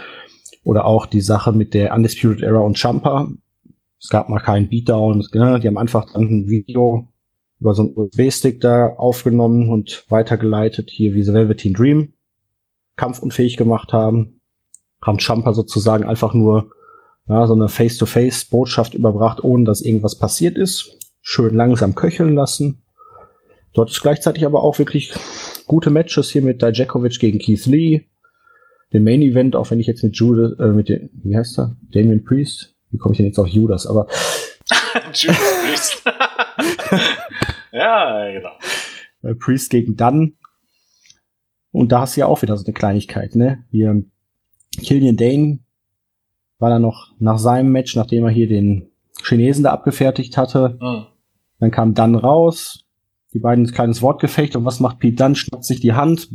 oder auch die Sache mit der Undisputed Era und Champa. Es gab mal keinen Beatdown, ne? die haben einfach dann ein Video über so einen USB-Stick da aufgenommen und weitergeleitet, hier wie The Velveteen Dream. kampfunfähig gemacht haben. Haben Champa sozusagen einfach nur ja, so eine Face-to-Face-Botschaft überbracht, ohne dass irgendwas passiert ist. Schön langsam köcheln lassen. Dort ist gleichzeitig aber auch wirklich gute Matches hier mit Dijakovic gegen Keith Lee. Den Main Event, auch wenn ich jetzt mit Judas, äh, mit dem, wie heißt er? Damien Priest? Wie komme ich denn jetzt auf Judas? Aber. Judas Priest. ja, genau. Äh, Priest gegen Dunn. Und da hast du ja auch wieder so eine Kleinigkeit, ne? Hier, Killian Dane war dann noch nach seinem Match, nachdem er hier den Chinesen da abgefertigt hatte. Mhm. Dann kam Dunn raus, die beiden ein kleines Wortgefecht und was macht Pete Dunn? Schnappt sich die Hand,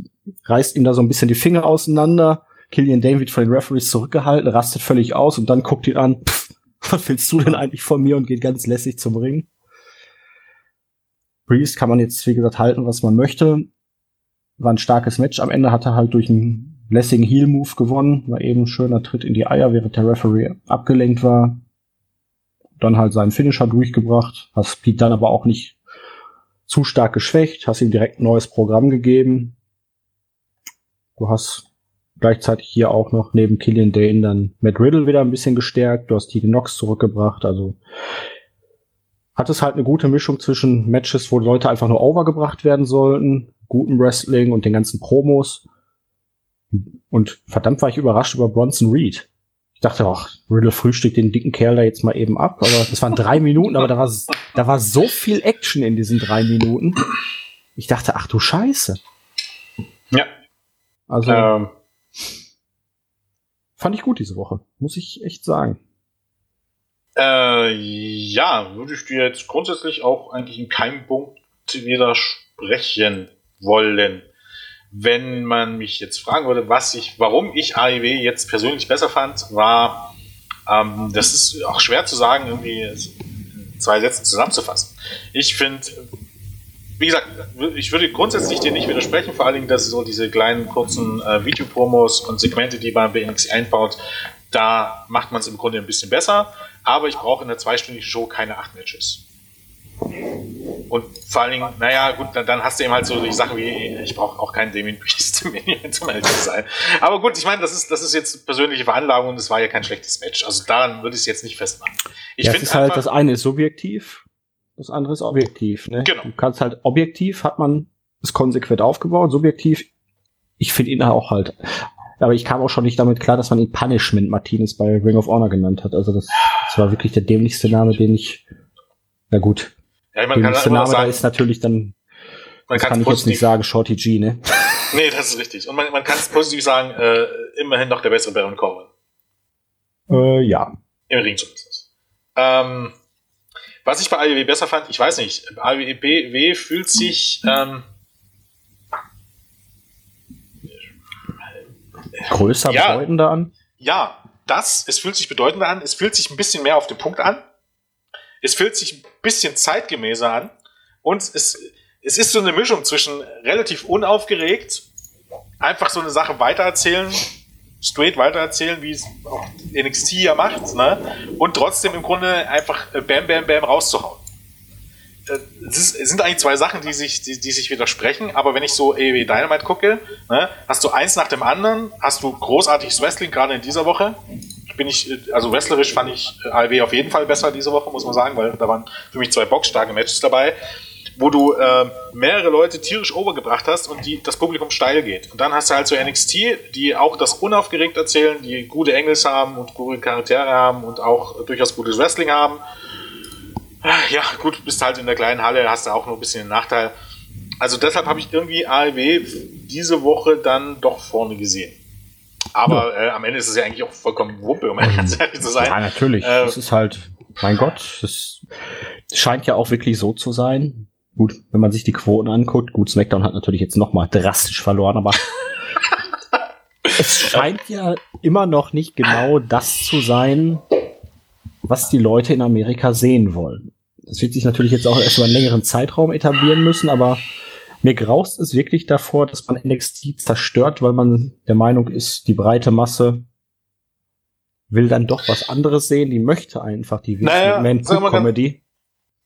reißt ihm da so ein bisschen die Finger auseinander. Killian David von den Referees zurückgehalten, rastet völlig aus und dann guckt ihn an, pff, was willst du denn eigentlich von mir und geht ganz lässig zum Ring. Priest kann man jetzt, wie gesagt, halten, was man möchte. War ein starkes Match. Am Ende hat er halt durch einen lässigen Heel-Move gewonnen. War eben ein schöner Tritt in die Eier, während der Referee abgelenkt war. Dann halt seinen Finisher durchgebracht. Hast Pete dann aber auch nicht zu stark geschwächt, hast ihm direkt ein neues Programm gegeben. Du hast gleichzeitig hier auch noch neben Killian Dane dann Matt Riddle wieder ein bisschen gestärkt. Du hast Tegan Knox zurückgebracht. Also hat es halt eine gute Mischung zwischen Matches, wo Leute einfach nur overgebracht werden sollten, gutem Wrestling und den ganzen Promos. Und verdammt war ich überrascht über Bronson Reed. Ich dachte auch, Riddle frühstückt den dicken Kerl da jetzt mal eben ab. Aber das waren drei Minuten, aber da war, da war so viel Action in diesen drei Minuten. Ich dachte, ach du Scheiße. Ja. Also ähm. fand ich gut diese Woche, muss ich echt sagen. Äh, ja, würde ich dir jetzt grundsätzlich auch eigentlich in keinem Punkt widersprechen wollen wenn man mich jetzt fragen würde, was ich, warum ich AEW jetzt persönlich besser fand, war, ähm, das ist auch schwer zu sagen, irgendwie zwei Sätzen zusammenzufassen. Ich finde, wie gesagt, ich würde grundsätzlich dir nicht widersprechen, vor allen Dingen, dass so diese kleinen kurzen äh, Videopromos und Segmente, die man bei NXT einbaut, da macht man es im Grunde ein bisschen besser. Aber ich brauche in der zweistündigen Show keine acht Matches. Und vor allen Dingen, naja, gut, dann, dann hast du eben halt so die Sachen wie, ich brauche auch keinen Damien Priest zum ehrlich zu sein. Aber gut, ich meine, das ist, das ist jetzt persönliche Veranlagung und es war ja kein schlechtes Match. Also daran würde ich es jetzt nicht festmachen. Ich ja, finde halt, das eine ist subjektiv, das andere ist objektiv. Ne? Genau. Du kannst halt objektiv hat man es konsequent aufgebaut, subjektiv, ich finde ihn auch halt. Aber ich kam auch schon nicht damit klar, dass man ihn Punishment Martinez bei Ring of Honor genannt hat. Also das, das war wirklich der dämlichste Name, den ich, na gut, ja, man der kann Name sagen, da ist natürlich dann, man kann ich jetzt nicht sagen, Shorty G, ne? nee, das ist richtig. Und man, man kann es positiv sagen, äh, immerhin noch der bessere Baron Corbin. Äh, ja. Im Ring zumindest. Ähm, was ich bei AEW besser fand, ich weiß nicht, AEW fühlt sich ähm, größer, ja, bedeutender an? Ja, das, es fühlt sich bedeutender an, es fühlt sich ein bisschen mehr auf den Punkt an. Es fühlt sich ein bisschen zeitgemäßer an und es, es ist so eine Mischung zwischen relativ unaufgeregt, einfach so eine Sache weitererzählen, straight weitererzählen, wie es auch NXT ja macht, ne? und trotzdem im Grunde einfach äh, Bam Bam Bam rauszuhauen. Äh, es, sind eigentlich zwei Sachen, die sich, die, die sich widersprechen, aber wenn ich so AEW Dynamite gucke, ne, hast du eins nach dem anderen, hast du großartiges Wrestling, gerade in dieser Woche, bin ich, also wrestlerisch fand ich AEW auf jeden Fall besser diese Woche, muss man sagen, weil da waren für mich zwei boxstarke Matches dabei, wo du äh, mehrere Leute tierisch overgebracht hast und die, das Publikum steil geht. Und dann hast du halt so NXT, die auch das unaufgeregt erzählen, die gute Engels haben und gute Charaktere haben und auch durchaus gutes Wrestling haben. Ja, gut, bist halt in der kleinen Halle, hast du auch nur ein bisschen den Nachteil. Also deshalb habe ich irgendwie AEW diese Woche dann doch vorne gesehen. Aber ja. äh, am Ende ist es ja eigentlich auch vollkommen Wumpe, um ganz ehrlich zu sein. Ja, natürlich. Äh, das ist halt, mein Gott, das scheint ja auch wirklich so zu sein. Gut, wenn man sich die Quoten anguckt, gut, SmackDown hat natürlich jetzt nochmal drastisch verloren, aber es scheint ja immer noch nicht genau das zu sein, was die Leute in Amerika sehen wollen. Das wird sich natürlich jetzt auch erst über einen längeren Zeitraum etablieren müssen, aber mir graust es wirklich davor, dass man NXT zerstört, weil man der Meinung ist, die breite Masse will dann doch was anderes sehen, die möchte einfach die naja, Man-Comedy.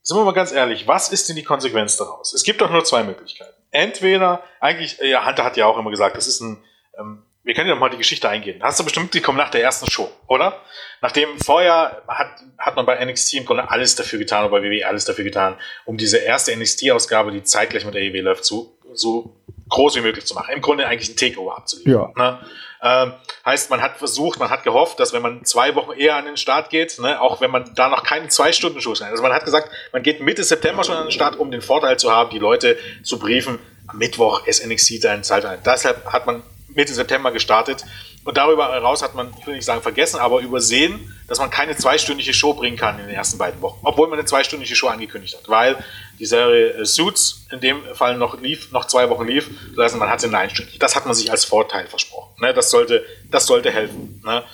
Sind wir mal ganz ehrlich, was ist denn die Konsequenz daraus? Es gibt doch nur zwei Möglichkeiten. Entweder, eigentlich, ja, Hunter hat ja auch immer gesagt, das ist ein ähm, wir können ja noch mal die Geschichte eingehen. Hast du bestimmt, die kommen nach der ersten Show, oder? Nachdem vorher hat, hat man bei NXT im Grunde alles dafür getan, oder bei WWE alles dafür getan, um diese erste NXT-Ausgabe, die zeitgleich mit der EW läuft, so, so groß wie möglich zu machen. Im Grunde eigentlich ein Takeover abzuliefern. Ja. Ne? Ähm, heißt, man hat versucht, man hat gehofft, dass wenn man zwei Wochen eher an den Start geht, ne, auch wenn man da noch keine zwei Stunden Show Also man hat gesagt, man geht Mitte September schon an den Start, um den Vorteil zu haben, die Leute zu briefen, am Mittwoch ist NXT dein Zeitalter. Deshalb hat man Mitte September gestartet. Und darüber heraus hat man, ich will nicht sagen vergessen, aber übersehen, dass man keine zweistündige Show bringen kann in den ersten beiden Wochen. Obwohl man eine zweistündige Show angekündigt hat. Weil die Serie äh, Suits in dem Fall noch lief, noch zwei Wochen lief. Das heißt, man hatte eine einstündige. Das hat man sich als Vorteil versprochen. Ne? Das, sollte, das sollte helfen. Ne?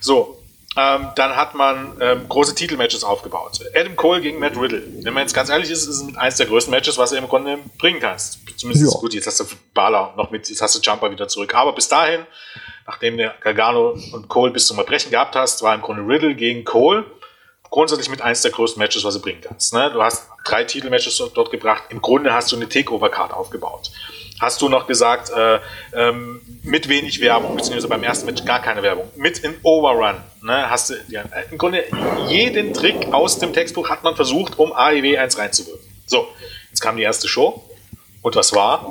So, ähm, dann hat man ähm, große Titelmatches aufgebaut. Adam Cole gegen Matt Riddle. Wenn man jetzt ganz ehrlich ist, ist es eines der größten Matches, was du im Grunde bringen kannst. Zumindest ja. gut, jetzt hast du Bala noch mit, jetzt hast du Jumper wieder zurück. Aber bis dahin, nachdem der Gargano und Cole bis zum Erbrechen gehabt hast, war im Grunde Riddle gegen Cole grundsätzlich mit eines der größten Matches, was du bringen kannst. Ne? Du hast drei Titelmatches dort gebracht. Im Grunde hast du eine Takeover-Card aufgebaut hast du noch gesagt, äh, ähm, mit wenig Werbung, beziehungsweise beim ersten Match gar keine Werbung, mit in Overrun, ne, hast du, ja, im Grunde jeden Trick aus dem Textbuch hat man versucht, um AEW 1 reinzuwirken. So, jetzt kam die erste Show und was war?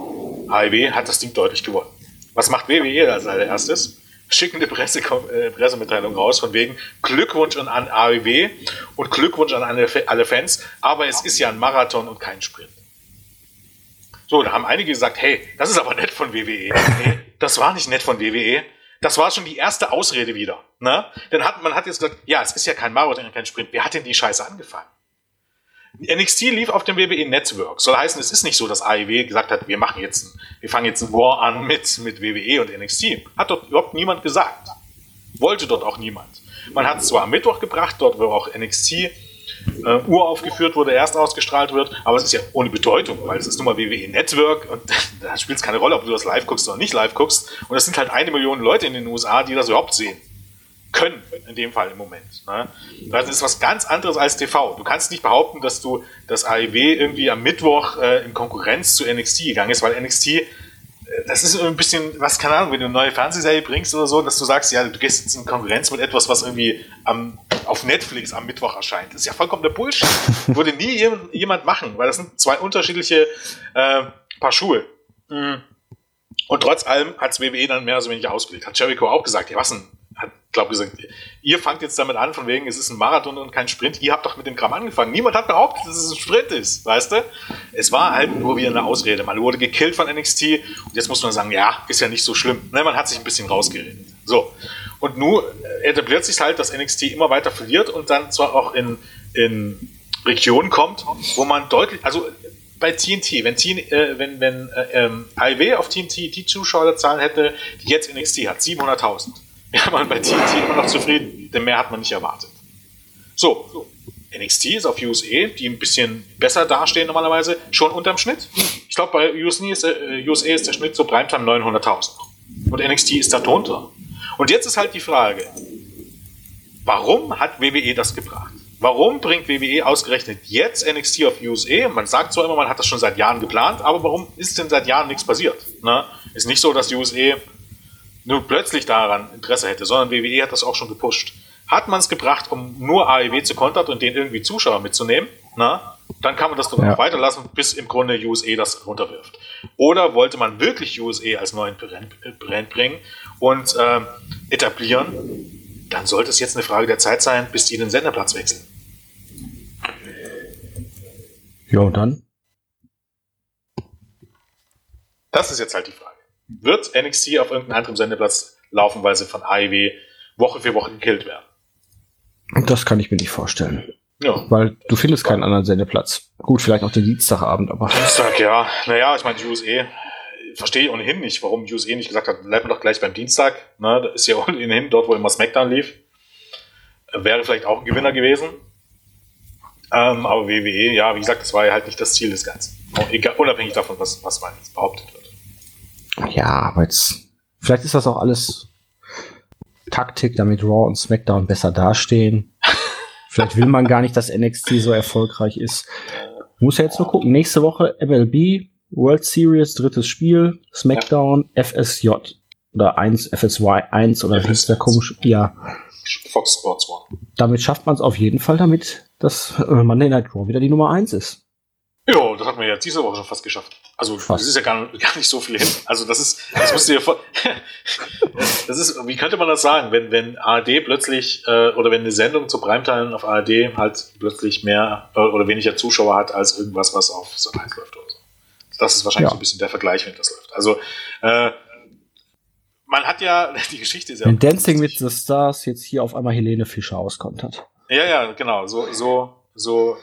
AEW hat das Ding deutlich gewonnen. Was macht WWE als allererstes? Schicken eine Presse, äh, Pressemitteilung raus von wegen Glückwunsch an AEW und Glückwunsch an alle Fans, aber es ist ja ein Marathon und kein Sprint. So, da haben einige gesagt, hey, das ist aber nett von WWE. Nee, das war nicht nett von WWE. Das war schon die erste Ausrede wieder. Ne? Dann hat man hat jetzt gesagt, ja, es ist ja kein Marathon, kein Sprint. Wer hat denn die Scheiße angefangen? NXT lief auf dem WWE Network. Soll heißen, es ist nicht so, dass AEW gesagt hat, wir machen jetzt, wir fangen jetzt ein War an mit, mit WWE und NXT. Hat dort überhaupt niemand gesagt. Wollte dort auch niemand. Man hat es zwar am Mittwoch gebracht, dort wo auch NXT äh, uraufgeführt wurde, erst ausgestrahlt wird, aber es ist ja ohne Bedeutung, weil es ist nun mal WWE Network und da spielt es keine Rolle, ob du das live guckst oder nicht live guckst. Und es sind halt eine Million Leute in den USA, die das überhaupt sehen können, in dem Fall im Moment. Ne? Das ist was ganz anderes als TV. Du kannst nicht behaupten, dass du das AEW irgendwie am Mittwoch äh, in Konkurrenz zu NXT gegangen ist, weil NXT das ist ein bisschen, was, keine Ahnung, wenn du eine neue Fernsehserie bringst oder so, dass du sagst, ja, du gehst jetzt in Konkurrenz mit etwas, was irgendwie am, auf Netflix am Mittwoch erscheint. Das ist ja vollkommen der Bullshit. Würde nie jemand machen, weil das sind zwei unterschiedliche äh, Paar Schuhe. Mhm. Und trotz allem hat es WWE dann mehr oder weniger ausgelegt. Hat Jericho auch gesagt, ja, was denn? Hat, glaube gesagt, ihr fangt jetzt damit an, von wegen, es ist ein Marathon und kein Sprint. Ihr habt doch mit dem Kram angefangen. Niemand hat behauptet, dass es ein Sprint ist, weißt du? Es war halt nur wie eine Ausrede. Man wurde gekillt von NXT und jetzt muss man sagen, ja, ist ja nicht so schlimm. Ne, man hat sich ein bisschen rausgeredet. So. Und nun etabliert sich halt, dass NXT immer weiter verliert und dann zwar auch in, in Regionen kommt, wo man deutlich, also bei TNT, wenn, TN, äh, wenn, wenn äh, ähm, AEW auf TNT die Zuschauerzahlen hätte, die jetzt NXT hat, 700.000 wäre man bei TNT immer noch zufrieden, denn mehr hat man nicht erwartet. So, NXT ist auf USA, die ein bisschen besser dastehen normalerweise, schon unterm Schnitt. Ich glaube, bei USA ist, äh, USA ist der Schnitt so Primetime 900.000. Und NXT ist da drunter. Und jetzt ist halt die Frage, warum hat WWE das gebracht? Warum bringt WWE ausgerechnet jetzt NXT auf USA? Man sagt zwar immer, man hat das schon seit Jahren geplant, aber warum ist denn seit Jahren nichts passiert? Ne? Ist nicht so, dass die USA nur plötzlich daran Interesse hätte, sondern WWE hat das auch schon gepusht. Hat man es gebracht, um nur AEW zu kontern und den irgendwie Zuschauer mitzunehmen, na, dann kann man das doch ja. weiterlassen, bis im Grunde USA das runterwirft. Oder wollte man wirklich USA als neuen Brand bringen und äh, etablieren, dann sollte es jetzt eine Frage der Zeit sein, bis die den Senderplatz wechseln. Ja, und dann? Das ist jetzt halt die Frage wird NXT auf irgendeinem anderen Sendeplatz laufen, weil sie von AEW Woche für Woche gekillt werden. Das kann ich mir nicht vorstellen. Ja. Weil du findest keinen anderen Sendeplatz. Gut, vielleicht auch den Dienstagabend, aber. Dienstag, ja. Naja, ich meine, die USA verstehe ich ohnehin nicht, warum USA nicht gesagt hat, bleiben wir doch gleich beim Dienstag. Ne, das ist ja ohnehin dort, wo immer SmackDown lief. Wäre vielleicht auch ein Gewinner gewesen. Ähm, aber WWE, ja, wie gesagt, das war ja halt nicht das Ziel des Ganzen. Egal, unabhängig davon, was, was man jetzt behauptet wird. Ja, aber jetzt, vielleicht ist das auch alles Taktik, damit Raw und SmackDown besser dastehen. vielleicht will man gar nicht, dass NXT so erfolgreich ist. Muss ja jetzt nur gucken. Nächste Woche MLB, World Series, drittes Spiel, SmackDown, ja. FSJ. oder 1, FSY 1 oder wie ist der komisch? Ja. Fox Sports One. Damit schafft man es auf jeden Fall damit, dass äh, Monday Night Raw wieder die Nummer 1 ist. Ja, das hat man ja diese Woche schon fast geschafft. Also fast. das ist ja gar, gar nicht so viel hin. Also das ist, das musst du dir vor, das ist, wie könnte man das sagen, wenn wenn ARD plötzlich äh, oder wenn eine Sendung zu Primetime auf ARD halt plötzlich mehr äh, oder weniger Zuschauer hat als irgendwas, was auf Sat 1 läuft oder so. Das ist wahrscheinlich ja. so ein bisschen der Vergleich, wenn das läuft. Also äh, man hat ja die Geschichte ist ja. Wenn Dancing with the Stars jetzt hier auf einmal Helene Fischer auskontert. Ja, ja, genau. So so so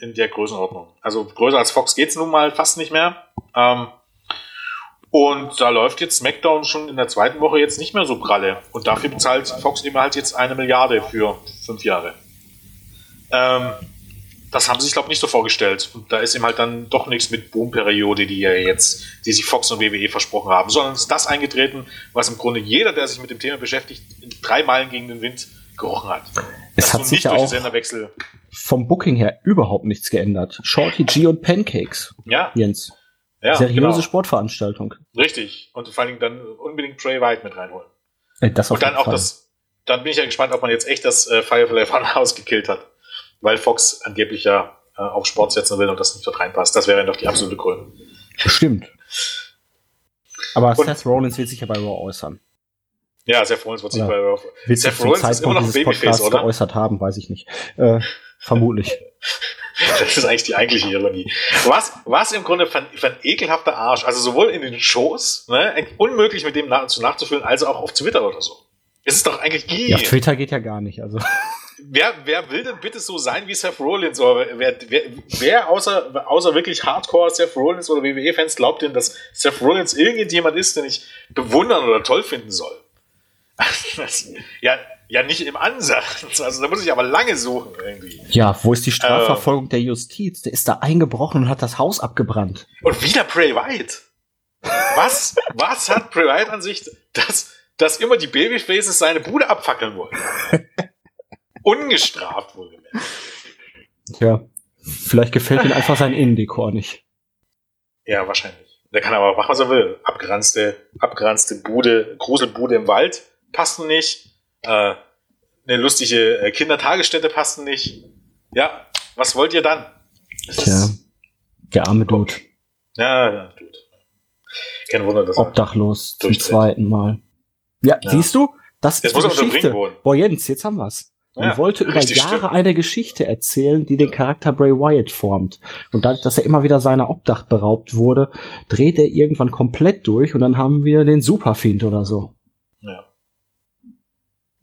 in der Größenordnung. Also größer als Fox geht's nun mal fast nicht mehr. Ähm, und da läuft jetzt SmackDown schon in der zweiten Woche jetzt nicht mehr so pralle. Und dafür bezahlt Fox eben halt jetzt eine Milliarde für fünf Jahre. Ähm, das haben sie sich, glaube ich, nicht so vorgestellt. Und da ist eben halt dann doch nichts mit Boomperiode, die ja jetzt, die sich Fox und WWE versprochen haben, sondern ist das eingetreten, was im Grunde jeder, der sich mit dem Thema beschäftigt, in drei Meilen gegen den Wind gerochen hat. Es das hat sich ja auch Senderwechsel vom Booking her überhaupt nichts geändert. Shorty G und Pancakes. Ja. Jens. Ja, Seriöse genau. Sportveranstaltung. Richtig. Und vor allen Dingen dann unbedingt Trey White mit reinholen. Äh, das und dann auch Fall. das, dann bin ich ja gespannt, ob man jetzt echt das äh, Firefly Funhouse gekillt hat. Weil Fox angeblich ja äh, auf Sport setzen will und das nicht dort reinpasst. Das wäre doch die absolute Krönung. Stimmt. Aber und, Seth Rollins wird sich ja bei Raw äußern. Ja, Seth Rollins wird sich bei Raw Seth Rollins ist immer noch Babyface, oder? geäußert haben, weiß ich nicht. Äh, Vermutlich. Das ist eigentlich die eigentliche Ironie. Was, was im Grunde für ein, für ein ekelhafter Arsch, also sowohl in den Shows, ne, unmöglich mit dem nach, zu nachzufüllen, als auch auf Twitter oder so. Es ist doch eigentlich eh. Ja, Twitter geht ja gar nicht, also. Wer, wer will denn bitte so sein wie Seth Rollins? Oder wer, wer, wer außer, außer wirklich Hardcore Seth Rollins oder WWE-Fans glaubt denn, dass Seth Rollins irgendjemand ist, den ich bewundern oder toll finden soll? ja, ja, nicht im Ansatz. Also da muss ich aber lange suchen irgendwie. Ja, wo ist die Strafverfolgung äh, der Justiz? Der ist da eingebrochen und hat das Haus abgebrannt. Und wieder Bray White. Was, was hat Bray White an sich, dass, dass immer die Babyfaces seine Bude abfackeln wollen? Ungestraft wohlgemerkt. Ja, vielleicht gefällt ihm einfach sein Innendekor nicht. Ja, wahrscheinlich. Der kann aber machen, was er will. Abgeranzte, abgeranzte Bude, Gruselbude im Wald, passt nicht äh, eine lustige äh, Kindertagesstätte passt nicht. Ja, was wollt ihr dann? Das Tja, der arme Dude. Ja, ja, Dude. Kein Wunder, dass Obdachlos zum zweiten Mal. Ja, ja, siehst du? Das jetzt ist die Geschichte. Boah, Jens, jetzt haben wir's. Man ja, wollte über Jahre stimmt. eine Geschichte erzählen, die den Charakter Bray Wyatt formt. Und dadurch, dass er immer wieder seiner Obdach beraubt wurde, dreht er irgendwann komplett durch und dann haben wir den Superfiend oder so. Ja.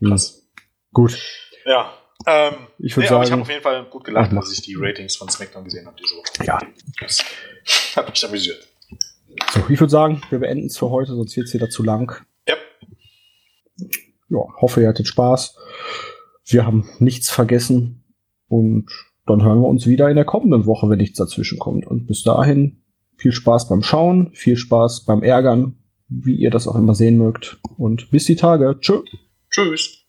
Krass. Gut. Ja. Ähm, ich würde nee, sagen, ich habe auf jeden Fall gut gelacht, als ich die Ratings von SmackDown gesehen habe diese Woche. Ja. Das hat mich amüsiert. So, ich würde sagen, wir beenden es für heute, sonst wird es wieder zu lang. Ja. Ja, hoffe, ihr hattet Spaß. Wir haben nichts vergessen und dann hören wir uns wieder in der kommenden Woche, wenn nichts dazwischen kommt. Und bis dahin viel Spaß beim Schauen, viel Spaß beim Ärgern, wie ihr das auch immer sehen mögt. Und bis die Tage. Tschö. Tschüss.